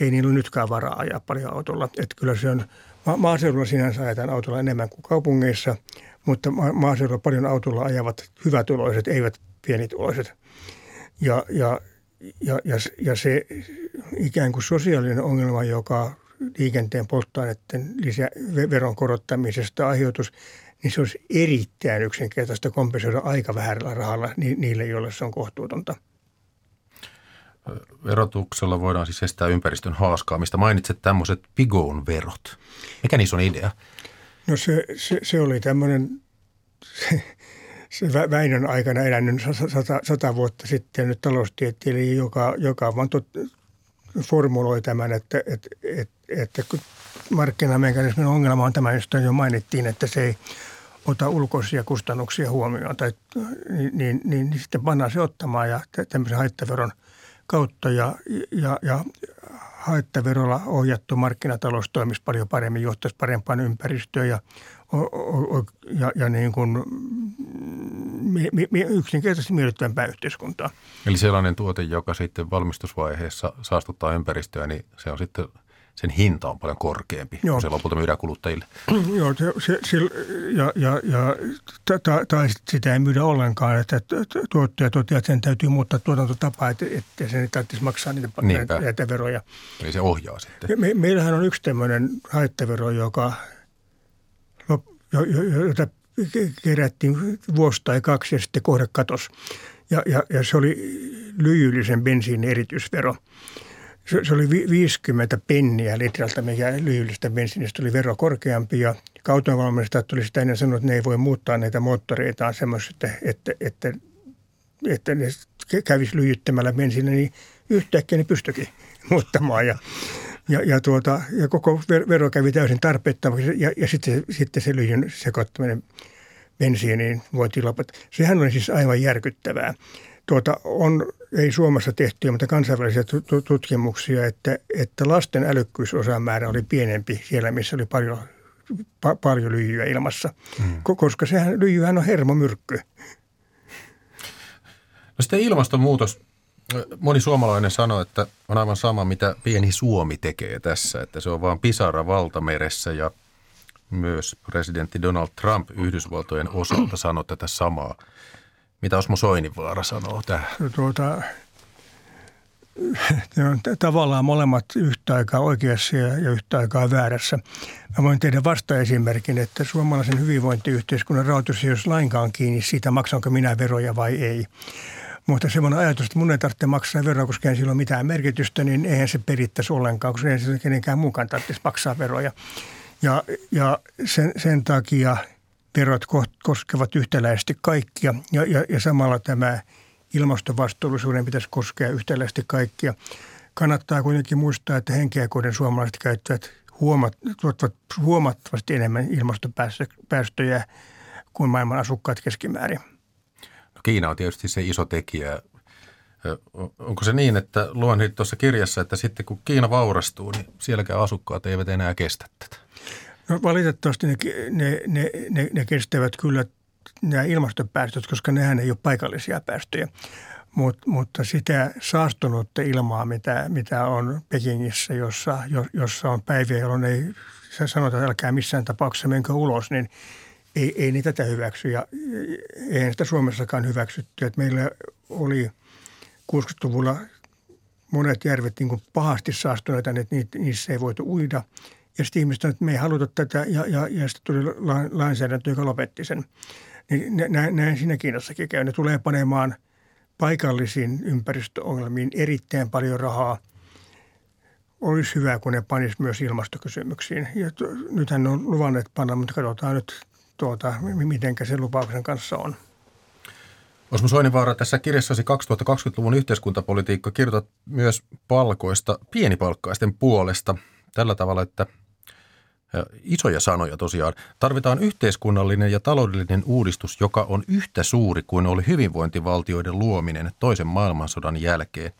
Ei niillä nytkään varaa ajaa paljon autolla. Että kyllä se on, ma- maaseudulla sinänsä ajetaan autolla enemmän kuin kaupungeissa, mutta ma- maaseudulla paljon autolla ajavat hyvätuloiset, eivät pienituloiset. Ja, ja, ja, ja, ja se ikään kuin sosiaalinen ongelma, joka liikenteen polttoaineiden lisä, veron korottamisesta aiheutus, niin se olisi erittäin yksinkertaista kompensoida aika vähällä rahalla niille, joille se on kohtuutonta. Verotuksella voidaan siis estää ympäristön haaskaamista. Mainitset tämmöiset pigoon verot. Mikä niissä on idea? No se, se, se oli tämmöinen, se, se Väinön aikana elänyt sata, sata vuotta sitten nyt taloustieteilijä, joka, joka vaan tot, formuloi tämän, että, että, että, että kun markkinamekanismin ongelma on tämä, josta jo mainittiin, että se ei ota ulkoisia kustannuksia huomioon, tai, niin, niin, niin, niin sitten pannaan se ottamaan ja tämmöisen haittaveron kautta ja, ja, ja haittaverolla ohjattu markkinatalous toimisi paljon paremmin, johtaisi parempaan ympäristöön ja, ja, ja niin kuin yksinkertaisesti miellyttävämpää yhteiskuntaa. Eli sellainen tuote, joka sitten valmistusvaiheessa saastuttaa ympäristöä, niin se on sitten sen hinta on paljon korkeampi, Joo. kun se lopulta myydään kuluttajille. Joo, se, se, se, ja, ja, ja, tai, tai sitä ei myydä ollenkaan, että tuottaja toteaa, että sen täytyy muuttaa tuotantotapaa, että, että sen ei tarvitse maksaa niitä, näitä veroja. Eli se ohjaa sitten. Me, meillähän on yksi tämmöinen haittavero, joka, jota kerättiin vuosi tai kaksi ja sitten kohde katos. Ja, ja, ja se oli lyijyllisen bensiinin erityisvero. Se, oli 50 penniä litralta, mikä lyijyllistä bensiinistä oli vero korkeampi ja kautonvalmistajat tuli sitä ennen sanoa, että ne ei voi muuttaa näitä moottoreitaan semmoista, että, että, että, että ne kävisi lyijyttämällä bensiiniä, niin yhtäkkiä ne pystyikin muuttamaan ja ja, ja, tuota, ja koko vero kävi täysin tarpeettomaksi ja, ja sitten, sitten se lyijyn sekoittaminen bensiiniin voitiin lopettaa. Sehän oli siis aivan järkyttävää. Tuota, on, ei Suomessa tehty, mutta kansainvälisiä tutkimuksia, että, että lasten älykkyysosamäärä oli pienempi siellä, missä oli paljon, pa, paljon lyijyä ilmassa, hmm. koska sehän, lyijyhän on hermomyrkky. No sitten ilmastonmuutos. Moni suomalainen sanoo, että on aivan sama, mitä pieni Suomi tekee tässä, että se on vain pisara valtameressä ja myös presidentti Donald Trump Yhdysvaltojen osalta sanoi tätä samaa. Mitä Osmo Soininvaara sanoo tähän? No tuota, ne on tavallaan molemmat yhtä aikaa oikeassa ja yhtä aikaa väärässä. Mä voin tehdä vastaesimerkin, että suomalaisen hyvinvointiyhteiskunnan rahoitus ei olisi lainkaan kiinni siitä, maksanko minä veroja vai ei. Mutta semmoinen ajatus, että mun ei tarvitse maksaa veroa, koska ei sillä ole mitään merkitystä, niin eihän se perittäisi ollenkaan, koska ei se kenenkään mukaan tarvitsisi maksaa veroja. Ja, ja sen, sen takia verot koskevat yhtäläisesti kaikkia ja, ja, ja samalla tämä ilmastovastuullisuuden pitäisi koskea yhtäläisesti kaikkia. Kannattaa kuitenkin muistaa, että henkeäkoiden suomalaiset käyttävät huomat, tuottavat huomattavasti enemmän ilmastopäästöjä kuin maailman asukkaat keskimäärin. No Kiina on tietysti se iso tekijä. Onko se niin, että luon tuossa kirjassa, että sitten kun Kiina vaurastuu, niin sielläkään asukkaat eivät enää kestä tätä? No valitettavasti ne, ne, ne, ne, ne kestävät kyllä nämä ilmastopäästöt, koska nehän ei ole paikallisia päästöjä. Mut, mutta sitä saastunutta ilmaa, mitä, mitä on Pekingissä, jossa, jossa on päiviä, jolloin ei sanota, että älkää missään tapauksessa menkö ulos, niin ei, ei niitä tätä hyväksy. Ja ei sitä Suomessakaan hyväksytty. Et meillä oli 60-luvulla monet järvet niin kuin pahasti saastuneita, että niissä ei voitu uida – ja sitten ihmiset että me ei haluta tätä ja, ja, ja sitten tuli lainsäädäntö, joka lopetti sen. Niin näin, näin siinä Kiinassakin käy. Ne tulee panemaan paikallisiin ympäristöongelmiin erittäin paljon rahaa. Olisi hyvä, kun ne panisi myös ilmastokysymyksiin. Ja to, nythän ne on luvanneet panna, mutta katsotaan nyt, tuota, miten se lupauksen kanssa on. Osmo Soinivaara, tässä kirjassasi 2020-luvun yhteiskuntapolitiikka kirjoitat myös palkoista pienipalkkaisten puolesta tällä tavalla, että – Isoja sanoja tosiaan. Tarvitaan yhteiskunnallinen ja taloudellinen uudistus, joka on yhtä suuri kuin oli hyvinvointivaltioiden luominen toisen maailmansodan jälkeen.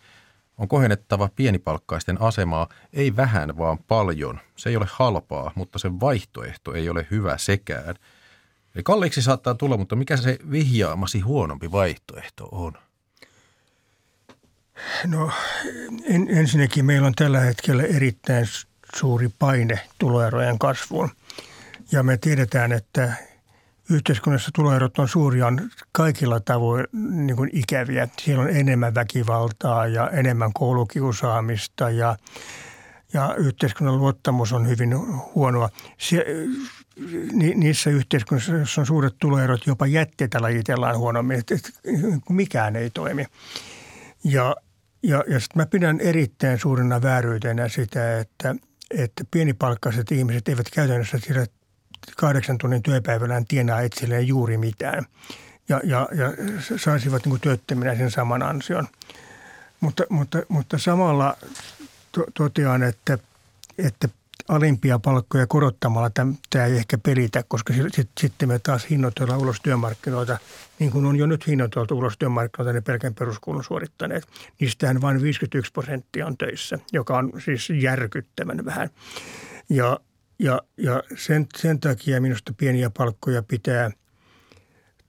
On kohennettava pienipalkkaisten asemaa, ei vähän vaan paljon. Se ei ole halpaa, mutta sen vaihtoehto ei ole hyvä sekään. Eli kalliiksi saattaa tulla, mutta mikä se vihjaamasi huonompi vaihtoehto on? No en, ensinnäkin meillä on tällä hetkellä erittäin suuri paine tuloerojen kasvuun. Ja me tiedetään, että yhteiskunnassa tuloerot on suuria on kaikilla tavoin niin kuin ikäviä. Siellä on enemmän väkivaltaa ja enemmän koulukiusaamista ja, ja yhteiskunnan luottamus on hyvin huonoa. Sie, ni, niissä yhteiskunnissa, joissa on suuret tuloerot, jopa jätteitä lajitellaan huonommin, että, että mikään ei toimi. Ja, ja, ja sitten mä pidän erittäin suurena vääryytenä sitä, että – että pienipalkkaiset ihmiset eivät käytännössä siirrä kahdeksan tunnin työpäivällään tienaa itselleen juuri mitään. Ja, ja, ja saisivat niin työttöminä sen saman ansion. Mutta, mutta, mutta samalla to, totean, että, että alimpia palkkoja korottamalla tämä ei ehkä pelitä, koska sitten me taas hinnoitellaan ulos työmarkkinoita, niin kuin on jo nyt hinnoiteltu ulos työmarkkinoita, ne pelkän peruskulun suorittaneet. Niistähän vain 51 prosenttia on töissä, joka on siis järkyttävän vähän. Ja, ja, ja sen, sen takia minusta pieniä palkkoja pitää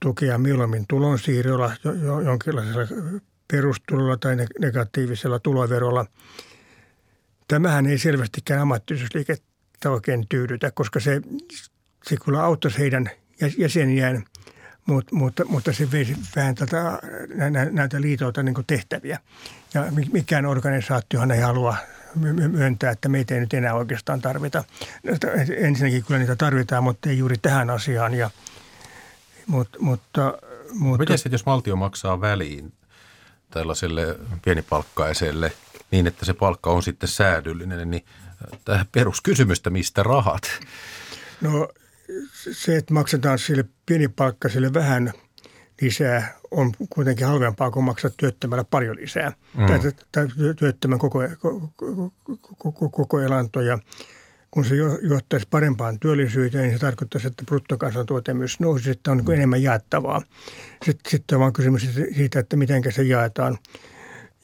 tukea mieluummin tulonsiirrolla, jonkinlaisella perustulolla tai negatiivisella tuloverolla – Tämähän ei selvästikään ammattiyhdysliikettä oikein tyydytä, koska se, se kyllä auttaisi heidän jäseniään, mutta, mutta, mutta se veisi vähän tältä, näitä liitoilta niin tehtäviä. Ja mikään organisaatiohan ei halua myöntää, että meitä ei nyt enää oikeastaan tarvita. Ensinnäkin kyllä niitä tarvitaan, mutta ei juuri tähän asiaan. Ja, mutta, mutta, mutta, Miten sitten, jos valtio maksaa väliin tällaiselle pienipalkkaiselle – niin, että se palkka on sitten säädyllinen, niin äh, tämä peruskysymystä, mistä rahat? No se, että maksetaan sille pienipalkkaiselle vähän lisää, on kuitenkin halvempaa kuin maksaa työttömällä paljon lisää. Mm. Tai, tai työttömän koko, koko, koko, koko elanto ja kun se johtaisi parempaan työllisyyteen, niin se tarkoittaisi, että bruttokansantuote myös nousisi, että on niin enemmän jaettavaa. Sitten, sitten on vaan kysymys siitä, että miten se jaetaan.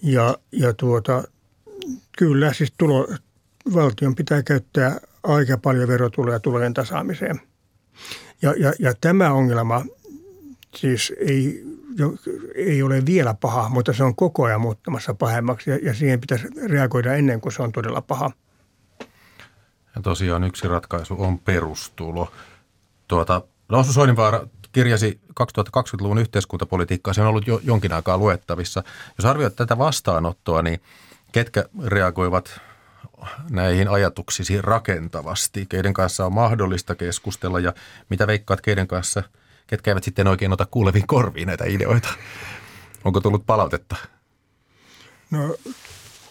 Ja, ja tuota, Kyllä, siis tulo, valtion pitää käyttää aika paljon verotuloja tulojen tasaamiseen. Ja, ja, ja tämä ongelma siis ei, ei ole vielä paha, mutta se on koko ajan muuttamassa pahemmaksi ja, ja siihen pitäisi reagoida ennen kuin se on todella paha. Ja tosiaan yksi ratkaisu on perustulo. Tuota, Lausu Soininvaara kirjasi 2020-luvun yhteiskuntapolitiikkaa, se on ollut jo jonkin aikaa luettavissa. Jos arvioit tätä vastaanottoa, niin – ketkä reagoivat näihin ajatuksisi rakentavasti, keiden kanssa on mahdollista keskustella ja mitä veikkaat keiden kanssa, ketkä eivät sitten oikein ota kuuleviin korviin näitä ideoita? Onko tullut palautetta? No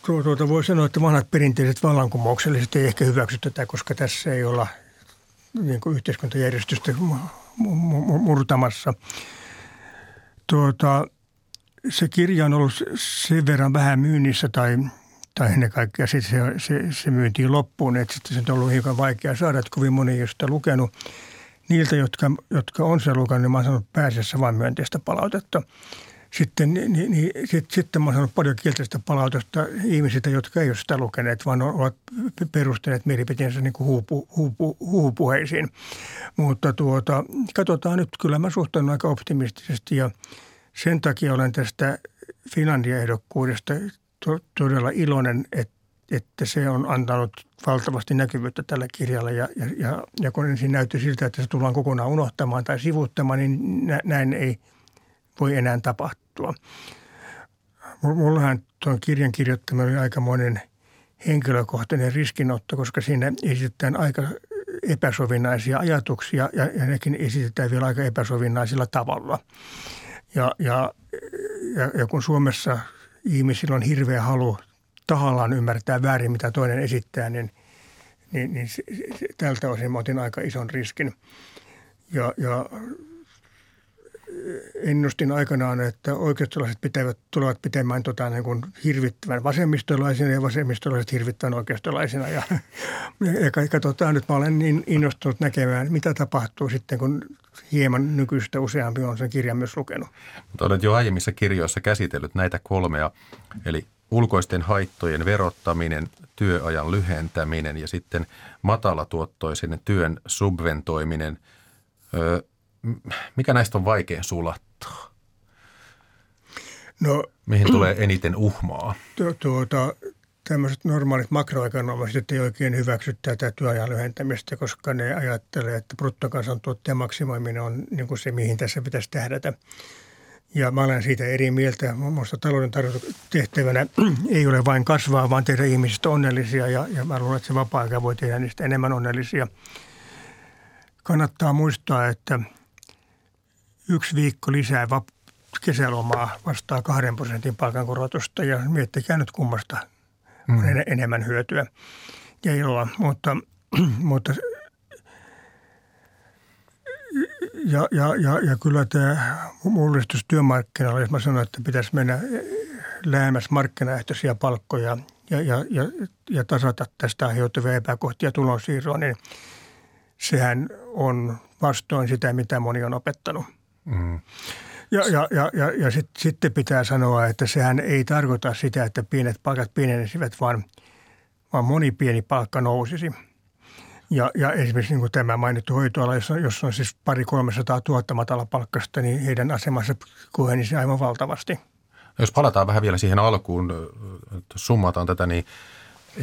tuota voi sanoa, että vanhat perinteiset vallankumoukselliset ei ehkä hyväksy tätä, koska tässä ei olla niin kuin yhteiskuntajärjestystä murtamassa. Tuota, se kirja on ollut sen verran vähän myynnissä tai, tai ennen kaikkea sitten se, se, se myyntiin loppuun, että sitten se on ollut hiukan vaikea saada, että kovin moni ei sitä lukenut. Niiltä, jotka, jotka on se lukenut, niin mä oon sanonut pääasiassa vain myönteistä palautetta. Sitten, niin, niin, sit, sitten mä oon saanut paljon kielteistä palautetta ihmisiltä, jotka ei ole sitä lukeneet, vaan ovat perustaneet mielipiteensä niin huupu, huupu, huupuheisiin. Mutta tuota, katsotaan nyt, kyllä mä suhtaudun aika optimistisesti ja – sen takia olen tästä Finlandia-ehdokkuudesta to- todella iloinen, että, että se on antanut valtavasti näkyvyyttä tällä kirjalla. Ja, ja, ja, ja kun ensin näytti siltä, että se tullaan kokonaan unohtamaan tai sivuuttamaan, niin nä, näin ei voi enää tapahtua. Mullahan tuon kirjan kirjoittaminen oli aikamoinen henkilökohtainen riskinotto, koska siinä esitetään aika epäsovinnaisia ajatuksia ja, ja nekin esitetään vielä aika epäsovinnaisilla tavalla – ja, ja, ja, ja kun Suomessa ihmisillä on hirveä halu tahallaan ymmärtää väärin, mitä toinen esittää, niin, niin, niin se, se, tältä osin mä otin aika ison riskin. Ja, ja ennustin aikanaan, että oikeistolaiset pitävät, tulevat pitämään tota, niin kuin hirvittävän vasemmistolaisina ja vasemmistolaiset hirvittävän oikeistolaisina. Ja, ja katsotaan nyt, mä olen niin innostunut näkemään, mitä tapahtuu sitten, kun hieman nykyistä useampi on sen kirjan myös lukenut. Mutta olet jo aiemmissa kirjoissa käsitellyt näitä kolmea, eli ulkoisten haittojen verottaminen, työajan lyhentäminen ja sitten matalatuottoisen työn subventoiminen. Öö, mikä näistä on vaikea sulattaa? No, Mihin tulee eniten uhmaa? Tuota, tämmöiset normaalit makroekonomiset ei oikein hyväksy tätä työajan lyhentämistä, koska ne ajattelee, että bruttokansantuotteen maksimoiminen on niin kuin se, mihin tässä pitäisi tähdätä. Ja mä olen siitä eri mieltä. Minusta talouden tehtävänä ei ole vain kasvaa, vaan tehdä ihmisistä onnellisia ja, ja mä luulen, että se vapaa-aika voi tehdä niistä enemmän onnellisia. Kannattaa muistaa, että yksi viikko lisää kesälomaa vastaa kahden prosentin palkankorotusta ja miettikää nyt kummasta mm. on enemmän hyötyä ja iloa. Mutta, mutta ja, ja, ja, ja kyllä tämä mullistus työmarkkinoilla, jos mä sanon, että pitäisi mennä lähemmäs markkinaehtoisia palkkoja ja, ja, ja, ja tasata tästä aiheutuvia epäkohtia tulonsiirroon, niin sehän on vastoin sitä, mitä moni on opettanut. Mm. Ja, ja, ja, ja, ja sit, sitten pitää sanoa, että sehän ei tarkoita sitä, että pienet palkat pienenisivät, vaan, vaan moni pieni palkka nousisi. Ja, ja esimerkiksi niin kuin tämä mainittu hoitoala, jos on, jos on siis pari 300 000 matala palkkasta, niin heidän asemansa kohenisi aivan valtavasti. Jos palataan vähän vielä siihen alkuun, summataan tätä, niin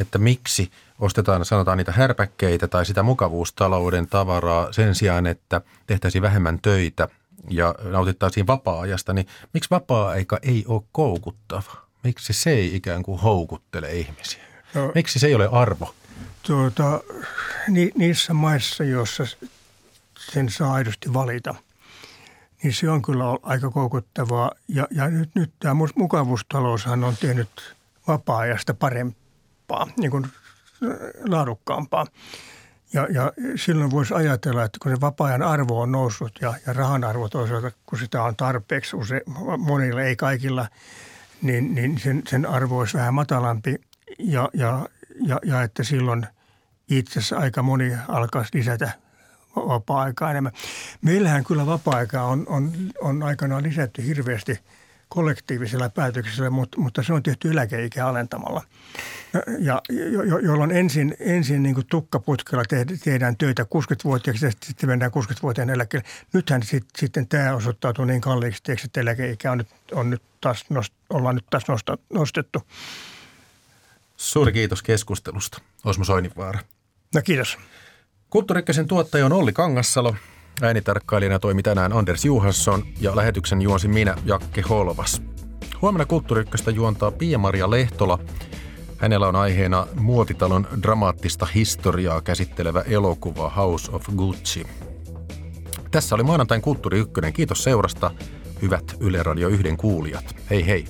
että miksi ostetaan, sanotaan niitä härpäkkeitä tai sitä mukavuustalouden tavaraa sen sijaan, että tehtäisiin vähemmän töitä ja nautittaisiin vapaa-ajasta, niin miksi vapaa-aika ei ole koukuttava? Miksi se ei ikään kuin houkuttele ihmisiä? No, miksi se ei ole arvo? Tuota, ni, niissä maissa, joissa sen saa aidosti valita, niin se on kyllä aika koukuttavaa. Ja, ja nyt, nyt tämä mukavuustaloushan on tehnyt vapaa-ajasta parempaa, niin kuin laadukkaampaa. Ja, ja silloin voisi ajatella, että kun se vapaa-ajan arvo on noussut ja, ja rahan arvo toisaalta, kun sitä on tarpeeksi use, monille, ei kaikilla, niin, niin sen, sen arvo olisi vähän matalampi ja, ja, ja, ja että silloin itse asiassa aika moni alkaisi lisätä vapaa-aikaa enemmän. Meillähän kyllä vapaa-aikaa on, on, on aikanaan lisätty hirveästi – kollektiivisella päätöksellä, mutta, mutta se on tehty eläkeikää alentamalla. Ja, jo, jo, jolloin ensin, ensin niin kuin tukkaputkella tehdään töitä 60-vuotiaaksi ja sitten mennään 60-vuotiaan eläkkeelle. Nythän sit, sitten tämä osoittautuu niin kalliiksi, että eläkeikä on nyt, on nyt taas nost, ollaan nyt taas nostettu. Suuri kiitos keskustelusta, Osmo Soininvaara. No kiitos. Kulttuurikkösen tuottaja on Olli Kangassalo. Äänitarkkailijana toimi tänään Anders Juhansson ja lähetyksen juonsin minä, Jakke Holvas. Huomenna Kulttuurikköstä juontaa Pia-Maria Lehtola. Hänellä on aiheena muotitalon dramaattista historiaa käsittelevä elokuva House of Gucci. Tässä oli maanantain Kulttuuri Ykkönen. Kiitos seurasta. Hyvät Yle Radio 1 kuulijat. Hei hei.